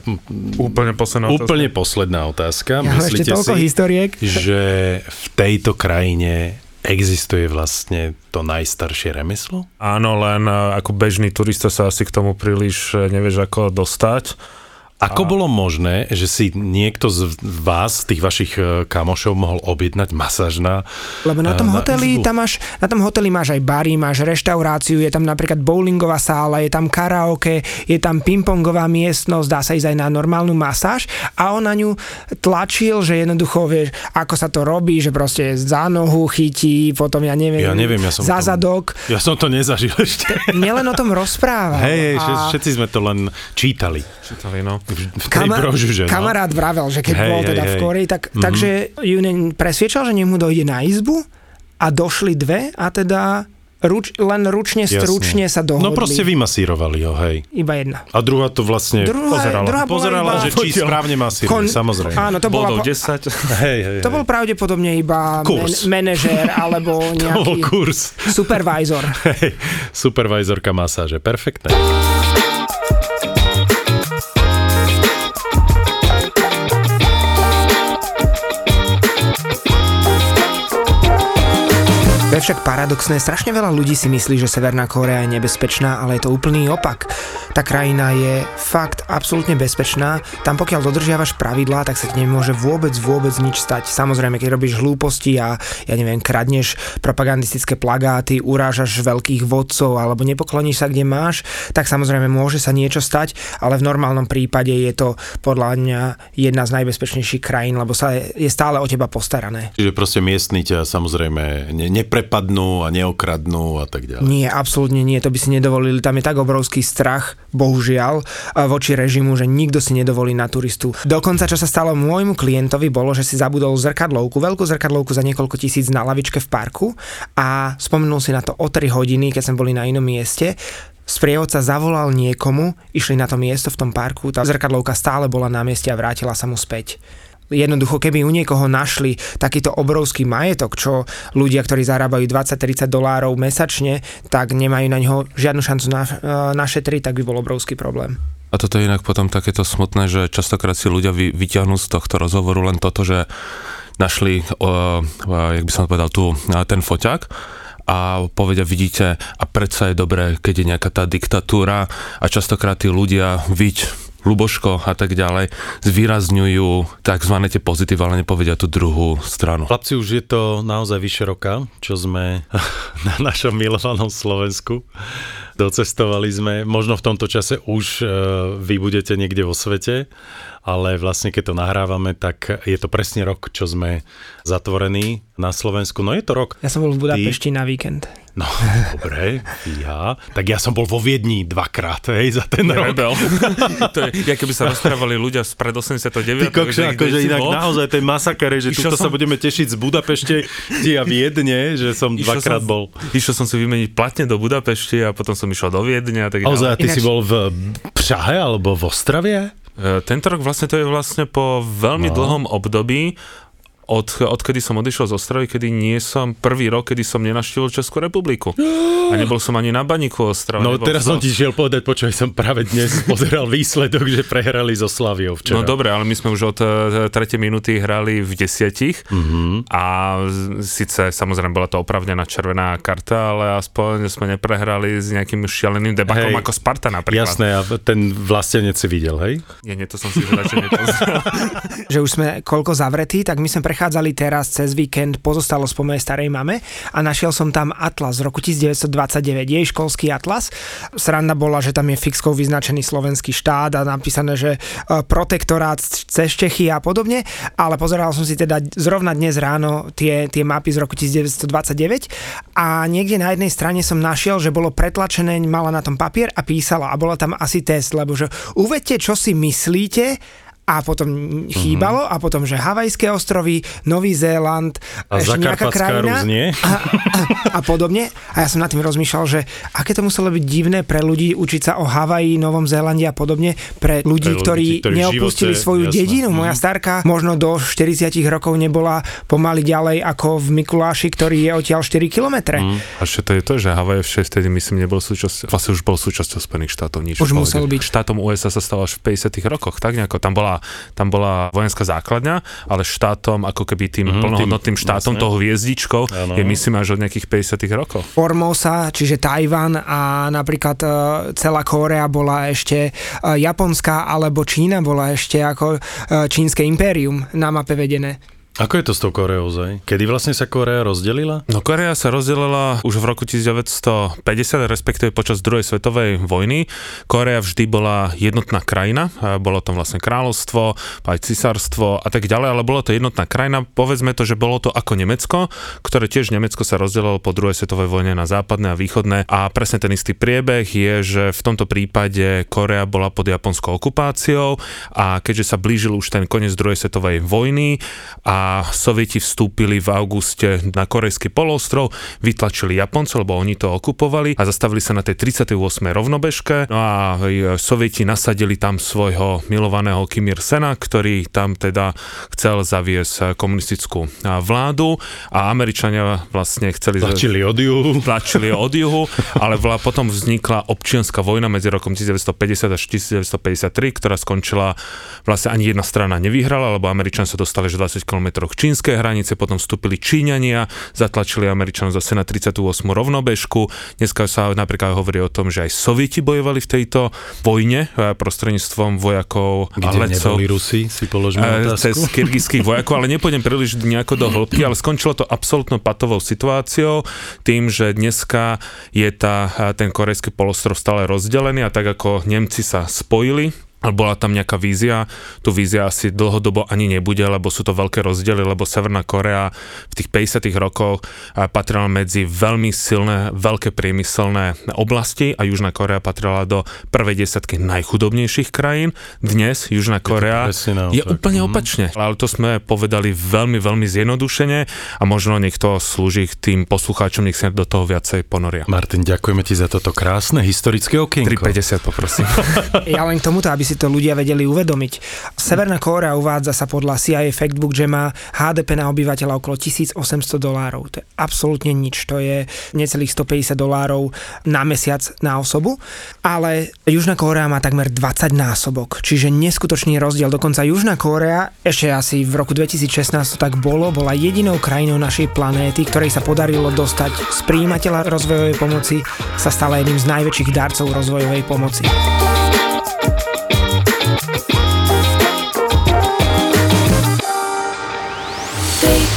Úplne posledná otázka. úplne posledná otázka. Ja mám ešte Myslíte toľko si, historiek. že v tejto krajine existuje vlastne to najstaršie remeslo? Áno, len e, ako bežný turista sa asi k tomu príliš e, nevieš ako dostať. Ako bolo možné, že si niekto z vás, z tých vašich e, kamošov, mohol objednať masáž na Lebo na tom hoteli, izbu? tam máš, na tom hoteli máš aj bary, máš reštauráciu, je tam napríklad bowlingová sála, je tam karaoke, je tam pingpongová miestnosť, dá sa ísť aj na normálnu masáž a on na ňu tlačil, že jednoducho vieš, ako sa to robí, že proste za nohu chytí, potom ja neviem, Ja neviem, ja som za tom- zadok. Ja som to nezažil ešte. Nielen o tom rozprával. Hej, hej, a všetci sme to len čítali. Čítali, no. V tej kama- brožuže, no. kamarát vravel, že keď Hej, bol hej, teda v hej. Koreji, tak, Mhm. takže ju ne- presviečal, že nemu dojde na izbu a došli dve a teda ruč, len ručne, Jasne. stručne sa dohodli. No proste vymasírovali ho, hej. Iba jedna. A druhá to vlastne Druhá, pozerala. druhá pozerala, iba... že či správne masíruje, Kon- samozrejme. Áno, to Bodov po- 10. Hej, hej, to hej. bol pravdepodobne iba men- Kurs. manažér alebo (laughs) To bol nejaký kurz. supervisor. (laughs) Hej, supervisorka masáže, perfektné. Však paradoxné, strašne veľa ľudí si myslí, že Severná Kórea je nebezpečná, ale je to úplný opak. Tá krajina je fakt absolútne bezpečná, tam pokiaľ dodržiavaš pravidlá, tak sa ti nemôže vôbec, vôbec nič stať. Samozrejme, keď robíš hlúposti a ja neviem, kradneš propagandistické plagáty, urážaš veľkých vodcov alebo nepokloníš sa kde máš, tak samozrejme môže sa niečo stať, ale v normálnom prípade je to podľa mňa jedna z najbezpečnejších krajín, lebo sa je, stále o teba postarané. Čiže proste miestni ťa samozrejme ne, neprepadnú a neokradnú a tak ďalej. Nie, absolútne nie, to by si nedovolili. Tam je tak obrovský strach, bohužiaľ, voči režimu, že nikto si nedovolí na turistu. Dokonca, čo sa stalo môjmu klientovi, bolo, že si zabudol zrkadlovku, veľkú zrkadlovku za niekoľko tisíc na lavičke v parku a spomenul si na to o 3 hodiny, keď sme boli na inom mieste. Sprievodca zavolal niekomu, išli na to miesto v tom parku, tá zrkadlovka stále bola na mieste a vrátila sa mu späť. Jednoducho, keby u niekoho našli takýto obrovský majetok, čo ľudia, ktorí zarábajú 20-30 dolárov mesačne, tak nemajú na ňo žiadnu šancu na, e, našetriť, tak by bol obrovský problém. A toto je inak potom takéto smutné, že častokrát si ľudia vy, vyťahnú z tohto rozhovoru len toto, že našli, uh, uh, jak by som povedal, tu uh, ten foťák a povedia, vidíte, a predsa je dobré, keď je nejaká tá diktatúra a častokrát tí ľudia, viď, Luboško a tak ďalej, zvýrazňujú tzv. tie pozitíva, ale nepovedia tú druhú stranu. Chlapci, už je to naozaj vyše roka, čo sme (laughs) na našom milovanom Slovensku. Docestovali sme, možno v tomto čase už uh, vy budete niekde vo svete, ale vlastne keď to nahrávame, tak je to presne rok, čo sme zatvorení na Slovensku. No je to rok. Ja som bol v Budapešti Ty... na víkend. No, (laughs) dobre, ja. Tak ja som bol vo Viedni dvakrát, hej, za ten rok. (laughs) to je, ja keby sa rozprávali ľudia z pred 89. Ty kokša, akože inak bol? naozaj ten masaker, že som... sa budeme tešiť z Budapešte a Viedne, že som išiel dvakrát som, bol. Išiel som si vymeniť platne do Budapešti a potom som išiel do Viedne a tak. A ty Ináč... si bol v Prahe alebo v Ostravie? E, tento rok vlastne to je vlastne po veľmi no. dlhom období od, odkedy som odišiel z Ostravy, kedy nie som prvý rok, kedy som nenaštívil Českú republiku. A nebol som ani na baníku Ostrava. No teraz som ti šiel povedať, počuj, som práve dnes (laughs) pozeral výsledok, že prehrali zo Slaviou včera. No dobre, ale my sme už od 3. E, minúty hrali v desiatich mm-hmm. a síce samozrejme bola to opravnená červená karta, ale aspoň sme neprehrali s nejakým šialeným debakom hej, ako Sparta napríklad. Jasné, a ten vlastenec si videl, hej? Nie, nie, to som si radšej nepozrel. (laughs) (laughs) že už sme koľko zavretí, tak my sme pre prechádzali teraz cez víkend pozostalosť po mojej starej mame a našiel som tam atlas z roku 1929, jej školský atlas. Sranda bola, že tam je fixkou vyznačený slovenský štát a napísané, že e, protektorát cez Čechy a podobne, ale pozeral som si teda zrovna dnes ráno tie, tie mapy z roku 1929 a niekde na jednej strane som našiel, že bolo pretlačené, mala na tom papier a písala a bola tam asi test, lebo že uvedte, čo si myslíte, a potom chýbalo uh-huh. a potom, že Havajské ostrovy, Nový Zéland, a ešte nejaká krajina a, a, a podobne. A ja som nad tým rozmýšľal, že aké to muselo byť divné pre ľudí učiť sa o Havaji, Novom Zélande a podobne, pre ľudí, pre ktorí, ľudí, ktorí neopustili živote, svoju jasné. dedinu. Moja mhm. starka možno do 40 rokov nebola pomaly ďalej ako v Mikuláši, ktorý je odtiaľ 4 kilometre. Uh-huh. A čo to je to, že Havaj v 6 myslím nebol súčasťou, vlastne už bol súčasťou Spojených štátov. Nič už musel byť. Štátom USA sa stalo až v 50 rokoch, tak nejako. Tam bola tam bola vojenská základňa, ale štátom, ako keby tým mm-hmm, plnohodnotným štátom, vlastne. toho hviezdičkou, ano. je myslím až od nejakých 50 rokov. Formosa, čiže Tajvan a napríklad uh, celá Kórea bola ešte uh, Japonská alebo Čína bola ešte ako uh, čínske impérium na mape vedené. Ako je to s tou Koreou, Zaj? Kedy vlastne sa Korea rozdelila? No Korea sa rozdelila už v roku 1950, respektíve počas druhej svetovej vojny. Korea vždy bola jednotná krajina, bolo tam vlastne kráľovstvo, aj cisárstvo a tak ďalej, ale bolo to jednotná krajina. Povedzme to, že bolo to ako Nemecko, ktoré tiež Nemecko sa rozdelilo po druhej svetovej vojne na západné a východné a presne ten istý priebeh je, že v tomto prípade Korea bola pod japonskou okupáciou a keďže sa blížil už ten koniec druhej svetovej vojny a Sovieti vstúpili v auguste na korejský polostrov, vytlačili Japoncov, lebo oni to okupovali a zastavili sa na tej 38. rovnobežke. No a Sovieti nasadili tam svojho milovaného Kim Ir-sena, ktorý tam teda chcel zaviesť komunistickú vládu a Američania vlastne chceli... Tlačili od juhu. (laughs) Tlačili od juhu, ale potom vznikla občianská vojna medzi rokom 1950 až 1953, ktorá skončila vlastne ani jedna strana nevyhrala, lebo Američania sa dostali až 20 km kilometroch čínskej hranice, potom vstúpili Číňania, zatlačili Američanov zase na 38. rovnobežku. Dneska sa napríklad hovorí o tom, že aj Sovieti bojovali v tejto vojne e, prostredníctvom vojakov Kde a letcov. Rusi, si položme e, otázku. Cez kyrgyzských vojakov, ale nepôjdem príliš nejako do hĺbky, ale skončilo to absolútno patovou situáciou, tým, že dneska je tá, e, ten korejský polostrov stále rozdelený a tak ako Nemci sa spojili bola tam nejaká vízia. Tu vízia asi dlhodobo ani nebude, lebo sú to veľké rozdiely, lebo Severná Korea v tých 50 rokoch patrila medzi veľmi silné, veľké priemyselné oblasti a Južná Korea patrila do prvej desiatky najchudobnejších krajín. Dnes Južná Korea je, je úplne mm. opačne. Ale to sme povedali veľmi, veľmi zjednodušene a možno niekto slúži k tým poslucháčom, nech sa do toho viacej ponoria. Martin, ďakujeme ti za toto krásne historické okienko. 3,50 poprosím. (laughs) (laughs) ja len k tomuto, aby si to ľudia vedeli uvedomiť. Severná Kórea uvádza sa podľa CIA Factbook, že má HDP na obyvateľa okolo 1800 dolárov. To je absolútne nič. To je necelých 150 dolárov na mesiac na osobu. Ale Južná Kórea má takmer 20 násobok, čiže neskutočný rozdiel. Dokonca Južná Kórea, ešte asi v roku 2016 to tak bolo, bola jedinou krajinou našej planéty, ktorej sa podarilo dostať z príjimateľa rozvojovej pomoci sa stala jedným z najväčších darcov rozvojovej pomoci.